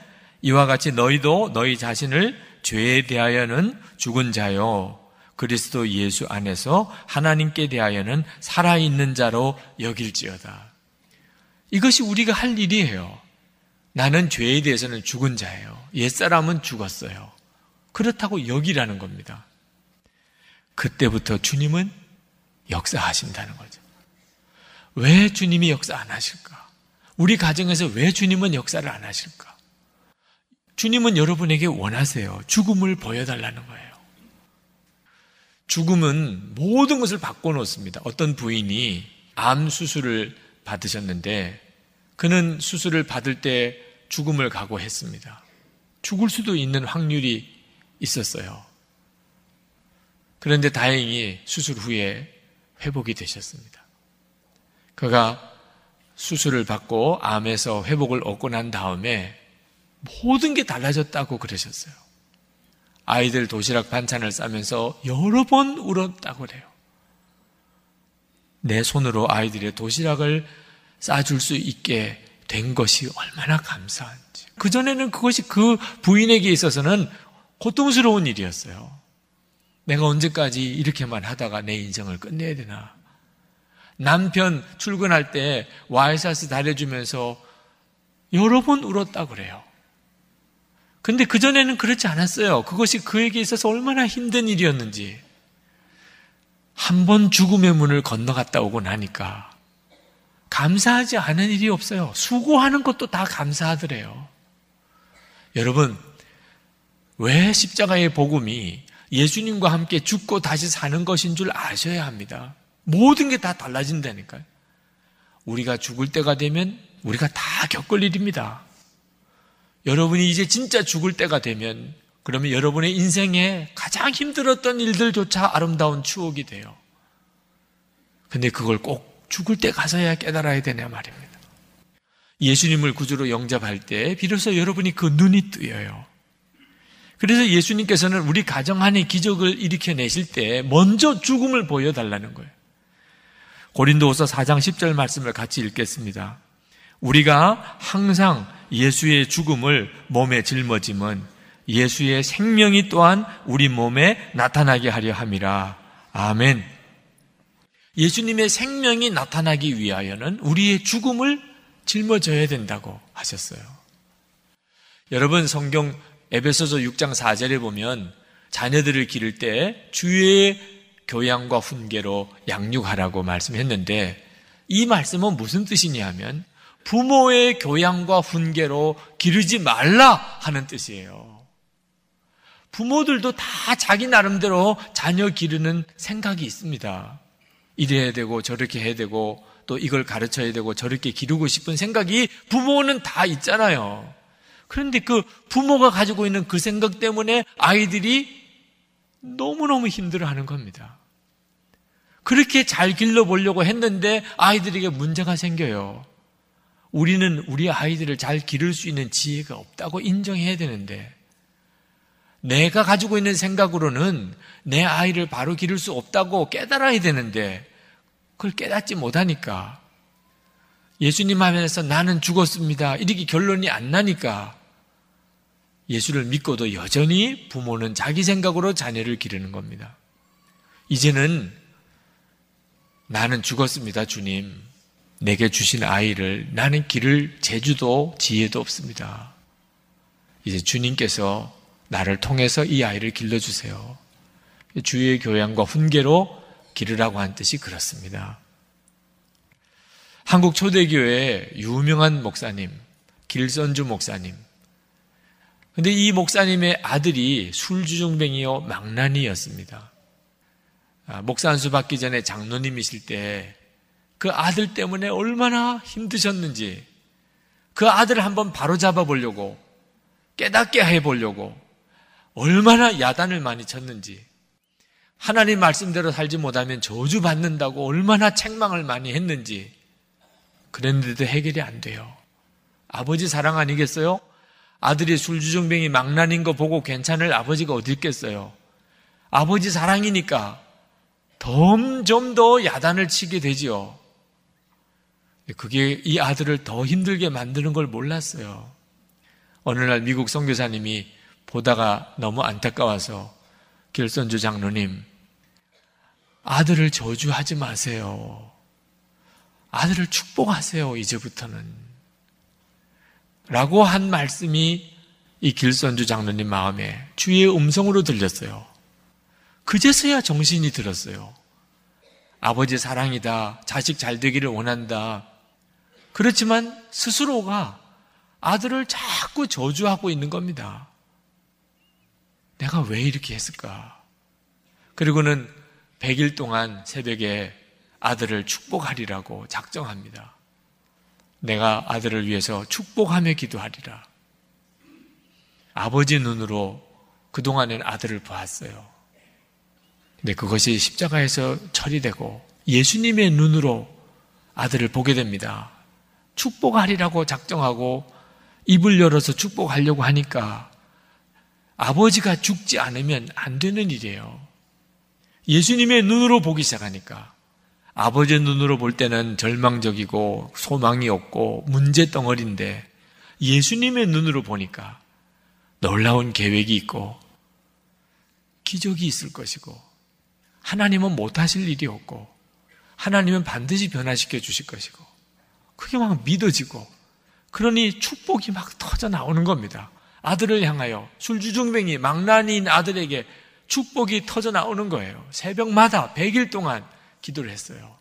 이와 같이 너희도 너희 자신을 죄에 대하여는 죽은 자요 그리스도 예수 안에서 하나님께 대하여는 살아있는 자로 여길지어다. 이것이 우리가 할 일이에요. 나는 죄에 대해서는 죽은 자예요. 옛사람은 죽었어요. 그렇다고 여기라는 겁니다. 그때부터 주님은 역사하신다는 거죠. 왜 주님이 역사 안 하실까? 우리 가정에서 왜 주님은 역사를 안 하실까? 주님은 여러분에게 원하세요. 죽음을 보여달라는 거예요. 죽음은 모든 것을 바꿔놓습니다. 어떤 부인이 암 수술을 받으셨는데 그는 수술을 받을 때 죽음을 각오했습니다. 죽을 수도 있는 확률이 있었어요. 그런데 다행히 수술 후에 회복이 되셨습니다. 그가 수술을 받고 암에서 회복을 얻고 난 다음에 모든 게 달라졌다고 그러셨어요. 아이들 도시락 반찬을 싸면서 여러 번 울었다고 그래요. 내 손으로 아이들의 도시락을 싸줄 수 있게 된 것이 얼마나 감사한지. 그전에는 그것이 그 부인에게 있어서는 고통스러운 일이었어요. 내가 언제까지 이렇게만 하다가 내 인생을 끝내야 되나. 남편 출근할 때 와이셔츠 달래주면서 여러 번 울었다고 그래요. 근데 그전에는 그렇지 않았어요. 그것이 그에게 있어서 얼마나 힘든 일이었는지. 한 번 죽음의 문을 건너갔다 오고 나니까 감사하지 않은 일이 없어요. 수고하는 것도 다 감사하더래요. 여러분, 왜 십자가의 복음이 예수님과 함께 죽고 다시 사는 것인 줄 아셔야 합니다. 모든 게 다 달라진다니까요. 우리가 죽을 때가 되면 우리가 다 겪을 일입니다. 여러분이 이제 진짜 죽을 때가 되면 그러면 여러분의 인생에 가장 힘들었던 일들조차 아름다운 추억이 돼요. 근데 그걸 꼭 죽을 때 가서야 깨달아야 되냐 말입니다. 예수님을 구주로 영접할 때 비로소 여러분이 그 눈이 뜨여요. 그래서 예수님께서는 우리 가정 안에 기적을 일으켜내실 때 먼저 죽음을 보여달라는 거예요. 고린도후서 4장 10절 말씀을 같이 읽겠습니다. 우리가 항상 예수의 죽음을 몸에 짊어짐은 예수의 생명이 또한 우리 몸에 나타나게 하려 함이라. 아멘. 예수님의 생명이 나타나기 위하여는 우리의 죽음을 짊어져야 된다고 하셨어요. 여러분 성경 에베소서 6장 4절에 보면 자녀들을 기를 때 주의 교양과 훈계로 양육하라고 말씀했는데 이 말씀은 무슨 뜻이냐 하면 부모의 교양과 훈계로 기르지 말라 하는 뜻이에요. 부모들도 다 자기 나름대로 자녀 기르는 생각이 있습니다. 이래야 되고 저렇게 해야 되고 또 이걸 가르쳐야 되고 저렇게 기르고 싶은 생각이 부모는 다 있잖아요. 그런데 그 부모가 가지고 있는 그 생각 때문에 아이들이 너무너무 힘들어 하는 겁니다. 그렇게 잘 길러보려고 했는데 아이들에게 문제가 생겨요. 우리는 우리 아이들을 잘 기를 수 있는 지혜가 없다고 인정해야 되는데, 내가 가지고 있는 생각으로는 내 아이를 바로 기를 수 없다고 깨달아야 되는데, 그걸 깨닫지 못하니까, 예수님 하면서 나는 죽었습니다. 이렇게 결론이 안 나니까, 예수를 믿고도 여전히 부모는 자기 생각으로 자녀를 기르는 겁니다. 이제는 나는 죽었습니다, 주님. 내게 주신 아이를 나는 기를 재주도 지혜도 없습니다. 이제 주님께서 나를 통해서 이 아이를 길러주세요. 주의 교양과 훈계로 기르라고 한 뜻이 그렇습니다. 한국 초대교회 유명한 목사님, 길선주 목사님. 근데 이 목사님의 아들이 술주정뱅이요 망나니였습니다. 아, 목사 안수 받기 전에 장로님이실 때 그 아들 때문에 얼마나 힘드셨는지 그 아들을 한번 바로 잡아 보려고 깨닫게 해 보려고 얼마나 야단을 많이 쳤는지 하나님 말씀대로 살지 못하면 저주 받는다고 얼마나 책망을 많이 했는지 그랬는데도 해결이 안 돼요. 아버지 사랑 아니겠어요? 아들이 술주정뱅이 망난인 거 보고 괜찮을 아버지가 어디 있겠어요? 아버지 사랑이니까 점점 더 야단을 치게 되지요. 그게 이 아들을 더 힘들게 만드는 걸 몰랐어요. 어느 날 미국 선교사님이 보다가 너무 안타까워서 길선주 장로님, 아들을 저주하지 마세요. 아들을 축복하세요, 이제부터는. 라고 한 말씀이 이 길선주 장로님 마음에 주의 음성으로 들렸어요. 그제서야 정신이 들었어요. 아버지 사랑이다. 자식 잘 되기를 원한다. 그렇지만 스스로가 아들을 자꾸 저주하고 있는 겁니다. 내가 왜 이렇게 했을까? 그리고는 100일 동안 새벽에 아들을 축복하리라고 작정합니다. 내가 아들을 위해서 축복하며 기도하리라. 아버지 눈으로 그동안엔 아들을 보았어요. 근데 그것이 십자가에서 처리되고 예수님의 눈으로 아들을 보게 됩니다. 축복하리라고 작정하고 입을 열어서 축복하려고 하니까 아버지가 죽지 않으면 안 되는 일이에요. 예수님의 눈으로 보기 시작하니까 아버지의 눈으로 볼 때는 절망적이고 소망이 없고 문제 덩어리인데 예수님의 눈으로 보니까 놀라운 계획이 있고 기적이 있을 것이고 하나님은 못하실 일이 없고 하나님은 반드시 변화시켜 주실 것이고 그게 막 믿어지고 그러니 축복이 막 터져 나오는 겁니다. 아들을 향하여 술주정뱅이 망나니인 아들에게 축복이 터져 나오는 거예요. 새벽마다 100일 동안 기도를 했어요.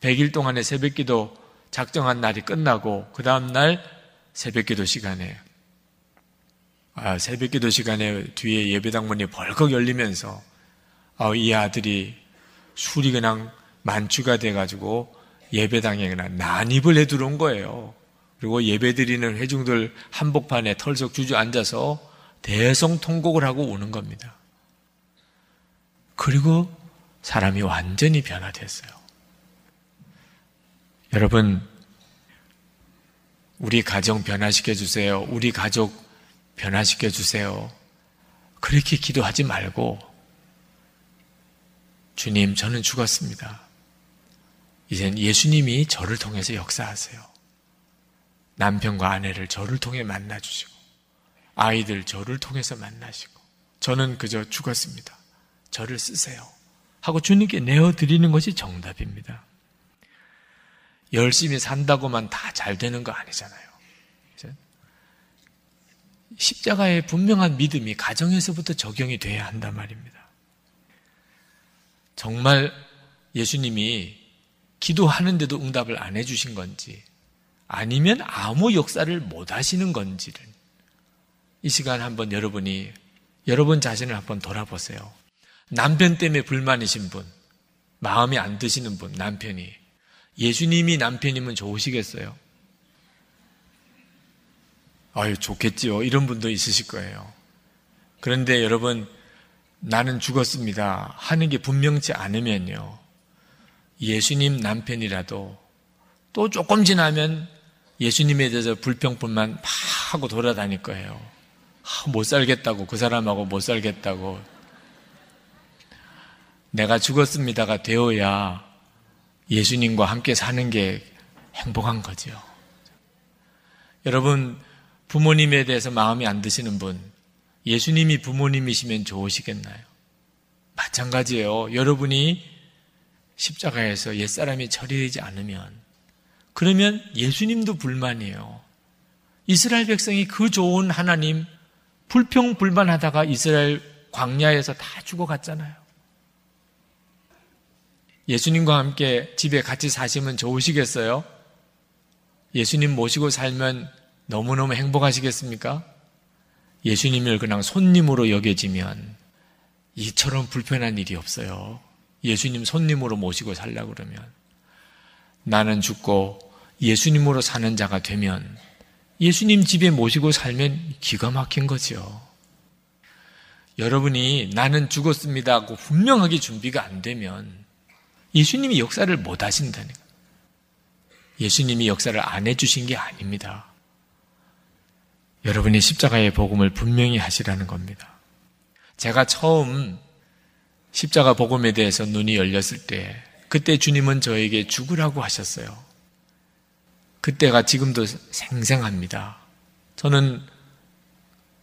100일 동안의 새벽 기도 작정한 날이 끝나고 그 다음 날 새벽 기도 시간에 아, 새벽 기도 시간에 뒤에 예배당 문이 벌컥 열리면서 아, 이 아들이 술이 그냥 만추가 돼가지고 예배당에 그냥 난입을 해 들어온 거예요. 그리고 예배 드리는 회중들 한복판에 털썩 주저앉아서 대성통곡을 하고 우는 겁니다. 그리고 사람이 완전히 변화됐어요. 여러분, 우리 가정 변화시켜 주세요. 우리 가족 변화시켜 주세요. 그렇게 기도하지 말고, 주님, 저는 죽었습니다. 이젠 예수님이 저를 통해서 역사하세요. 남편과 아내를 저를 통해 만나주시고, 아이들 저를 통해서 만나시고, 저는 그저 죽었습니다. 저를 쓰세요. 하고 주님께 내어드리는 것이 정답입니다. 열심히 산다고만 다 잘 되는 거 아니잖아요. 십자가의 분명한 믿음이 가정에서부터 적용이 돼야 한단 말입니다. 정말 예수님이 기도하는데도 응답을 안 해주신 건지 아니면 아무 역사를 못 하시는 건지를 이 시간 한번 여러분이 여러분 자신을 한번 돌아보세요. 남편 때문에 불만이신 분, 마음이 안 드시는 분, 남편이 예수님이 남편이면 좋으시겠어요? 아유, 좋겠지요. 이런 분도 있으실 거예요. 그런데 여러분, 나는 죽었습니다. 하는 게 분명치 않으면요. 예수님 남편이라도 또 조금 지나면 예수님에 대해서 불평불만 막 하고 돌아다닐 거예요. 아, 못 살겠다고, 그 사람하고 못 살겠다고. 내가 죽었습니다가 되어야 예수님과 함께 사는 게 행복한 거죠. 여러분, 부모님에 대해서 마음이 안 드시는 분, 예수님이 부모님이시면 좋으시겠나요? 마찬가지예요. 여러분이 십자가에서 옛사람이 처리되지 않으면, 그러면 예수님도 불만이에요. 이스라엘 백성이 그 좋은 하나님, 불평불만하다가 이스라엘 광야에서 다 죽어갔잖아요. 예수님과 함께 집에 같이 사시면 좋으시겠어요? 예수님 모시고 살면 너무너무 행복하시겠습니까? 예수님을 그냥 손님으로 여겨지면 이처럼 불편한 일이 없어요. 예수님 손님으로 모시고 살라 그러면 나는 죽고 예수님으로 사는 자가 되면 예수님 집에 모시고 살면 기가 막힌 거죠. 여러분이 나는 죽었습니다 하고 분명하게 준비가 안 되면 예수님이 역사를 못 하신다는 거예요. 예수님이 역사를 안 해주신 게 아닙니다. 여러분이 십자가의 복음을 분명히 하시라는 겁니다. 제가 처음 십자가 복음에 대해서 눈이 열렸을 때, 그때 주님은 저에게 죽으라고 하셨어요. 그때가 지금도 생생합니다. 저는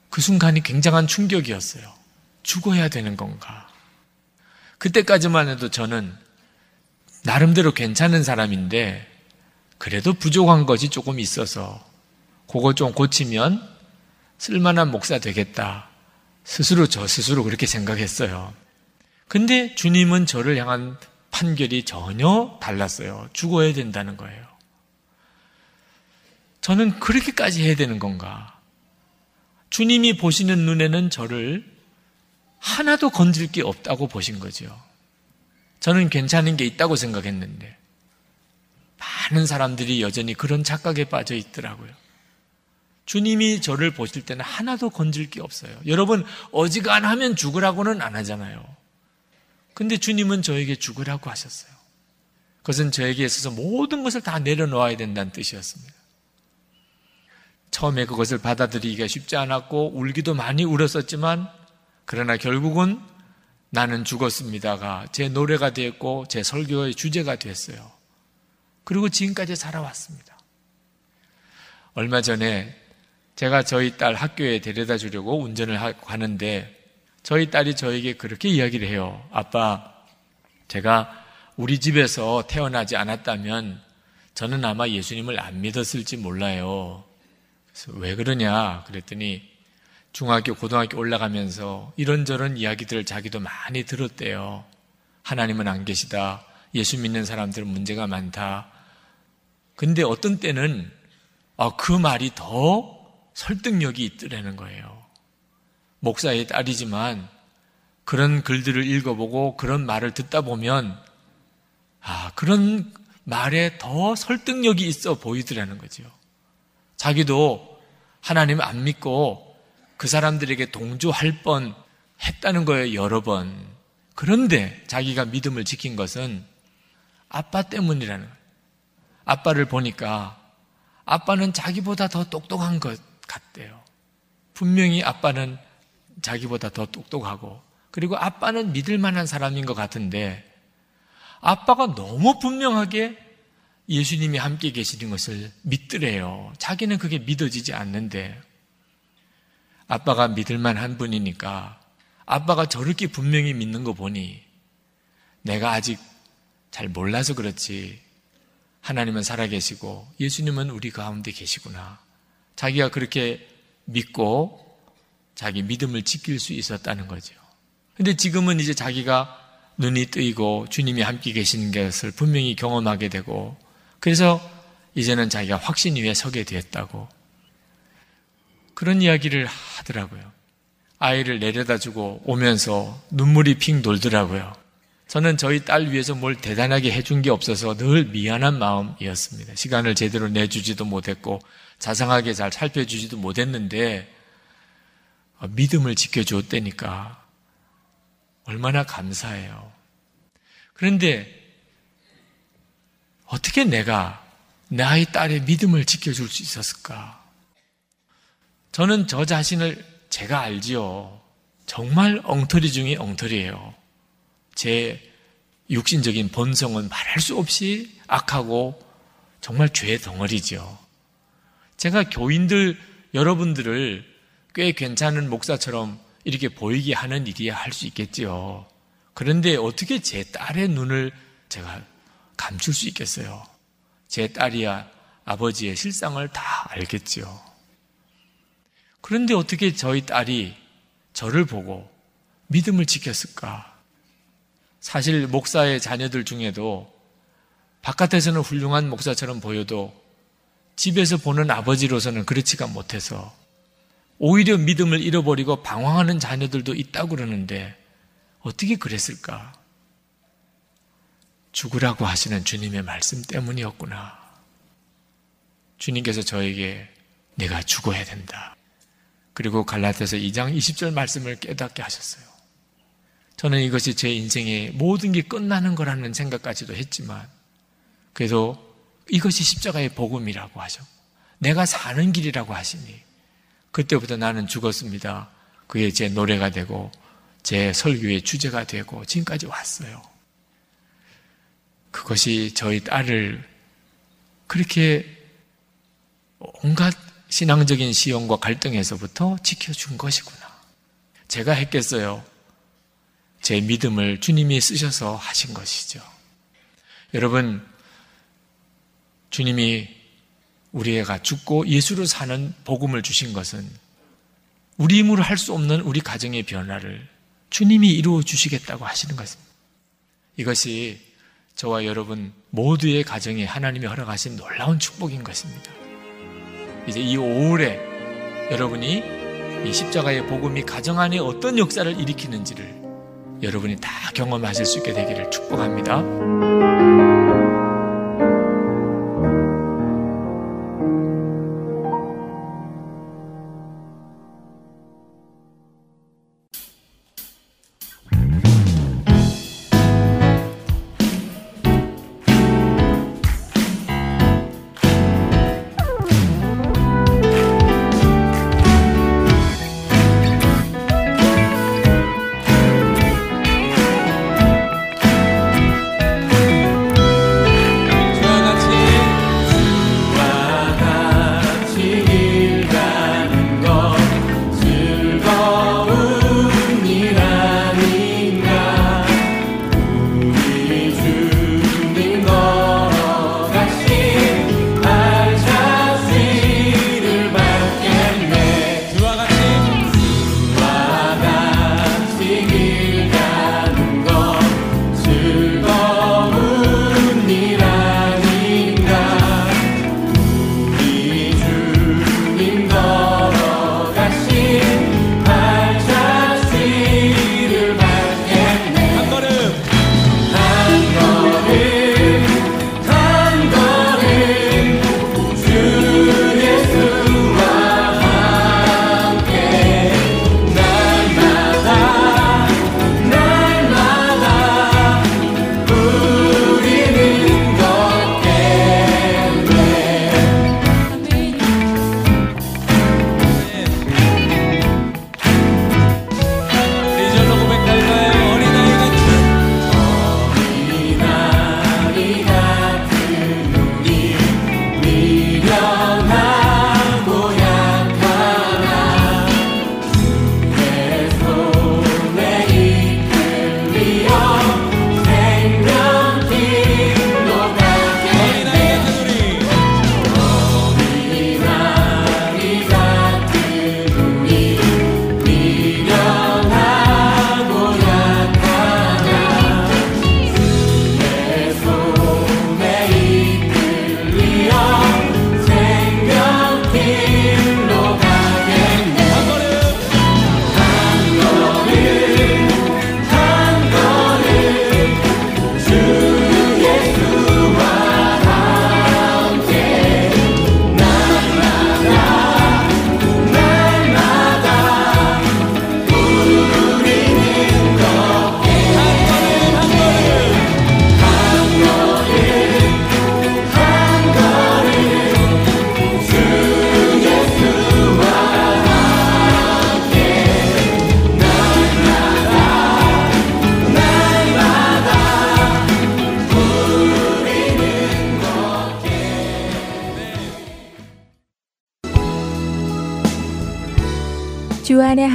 그 순간이 굉장한 충격이었어요. 죽어야 되는 건가? 그때까지만 해도 저는 나름대로 괜찮은 사람인데 그래도 부족한 것이 조금 있어서 그거 좀 고치면 쓸만한 목사 되겠다. 스스로 저 스스로 그렇게 생각했어요. 근데 주님은 저를 향한 판결이 전혀 달랐어요. 죽어야 된다는 거예요. 저는 그렇게까지 해야 되는 건가? 주님이 보시는 눈에는 저를 하나도 건질 게 없다고 보신 거죠. 저는 괜찮은 게 있다고 생각했는데 많은 사람들이 여전히 그런 착각에 빠져 있더라고요. 주님이 저를 보실 때는 하나도 건질 게 없어요. 여러분 어지간하면 죽으라고는 안 하잖아요. 근데 주님은 저에게 죽으라고 하셨어요. 그것은 저에게 있어서 모든 것을 다 내려놓아야 된다는 뜻이었습니다. 처음에 그것을 받아들이기가 쉽지 않았고 울기도 많이 울었었지만 그러나 결국은 나는 죽었습니다가 제 노래가 되었고 제 설교의 주제가 됐어요. 그리고 지금까지 살아왔습니다. 얼마 전에 제가 저희 딸 학교에 데려다 주려고 운전을 하는데 저희 딸이 저에게 그렇게 이야기를 해요. 아빠, 제가 우리 집에서 태어나지 않았다면 저는 아마 예수님을 안 믿었을지 몰라요. 그래서 왜 그러냐 그랬더니 중학교, 고등학교 올라가면서 이런저런 이야기들을 자기도 많이 들었대요. 하나님은 안 계시다. 예수 믿는 사람들은 문제가 많다. 근데 어떤 때는 아, 그 말이 더 설득력이 있더라는 거예요. 목사의 딸이지만 그런 글들을 읽어보고 그런 말을 듣다 보면 아, 그런 말에 더 설득력이 있어 보이더라는 거죠. 자기도 하나님을 안 믿고 그 사람들에게 동조할 뻔 했다는 거예요, 여러 번. 그런데 자기가 믿음을 지킨 것은 아빠 때문이라는 거예요. 아빠를 보니까 아빠는 자기보다 더 똑똑한 것 같대요. 분명히 아빠는 자기보다 더 똑똑하고 그리고 아빠는 믿을 만한 사람인 것 같은데 아빠가 너무 분명하게 예수님이 함께 계시는 것을 믿더래요. 자기는 그게 믿어지지 않는데 아빠가 믿을 만 한 분이니까 아빠가 저렇게 분명히 믿는 거 보니 내가 아직 잘 몰라서 그렇지 하나님은 살아계시고 예수님은 우리 가운데 계시구나. 자기가 그렇게 믿고 자기 믿음을 지킬 수 있었다는 거죠. 근데 지금은 이제 자기가 눈이 뜨이고 주님이 함께 계시는 것을 분명히 경험하게 되고 그래서 이제는 자기가 확신 위에 서게 되었다고 그런 이야기를 하더라고요. 아이를 내려다 주고 오면서 눈물이 핑 돌더라고요. 저는 저희 딸 위해서 뭘 대단하게 해준 게 없어서 늘 미안한 마음이었습니다. 시간을 제대로 내주지도 못했고 자상하게 잘 살펴주지도 못했는데 믿음을 지켜주었다니까 얼마나 감사해요. 그런데 어떻게 내가 내 아이 딸의 믿음을 지켜줄 수 있었을까? 저는 저 자신을 제가 알지요. 정말 엉터리 중에 엉터리예요. 제 육신적인 본성은 말할 수 없이 악하고 정말 죄의 덩어리죠. 제가 교인들 여러분들을 꽤 괜찮은 목사처럼 이렇게 보이게 하는 일이야 할 수 있겠지요. 그런데 어떻게 제 딸의 눈을 제가 감출 수 있겠어요? 제 딸이야 아버지의 실상을 다 알겠지요. 그런데 어떻게 저희 딸이 저를 보고 믿음을 지켰을까? 사실 목사의 자녀들 중에도 바깥에서는 훌륭한 목사처럼 보여도 집에서 보는 아버지로서는 그렇지가 못해서 오히려 믿음을 잃어버리고 방황하는 자녀들도 있다고 그러는데 어떻게 그랬을까? 죽으라고 하시는 주님의 말씀 때문이었구나. 주님께서 저에게 내가 죽어야 된다. 그리고 갈라디아서 2장 20절 말씀을 깨닫게 하셨어요. 저는 이것이 제 인생의 모든 게 끝나는 거라는 생각까지도 했지만 그래도 이것이 십자가의 복음이라고 하죠. 내가 사는 길이라고 하시니 그때부터 나는 죽었습니다. 그게 제 노래가 되고 제 설교의 주제가 되고 지금까지 왔어요. 그것이 저희 딸을 그렇게 온갖 신앙적인 시험과 갈등에서부터 지켜준 것이구나. 제가 했겠어요. 제 믿음을 주님이 쓰셔서 하신 것이죠. 여러분, 주님이 우리가 죽고 예수로 사는 복음을 주신 것은 우리 힘으로 할 수 없는 우리 가정의 변화를 주님이 이루어 주시겠다고 하시는 것입니다. 이것이 저와 여러분 모두의 가정에 하나님이 허락하신 놀라운 축복인 것입니다. 이제 이 5월에 여러분이 이 십자가의 복음이 가정 안에 어떤 역사를 일으키는지를 여러분이 다 경험하실 수 있게 되기를 축복합니다.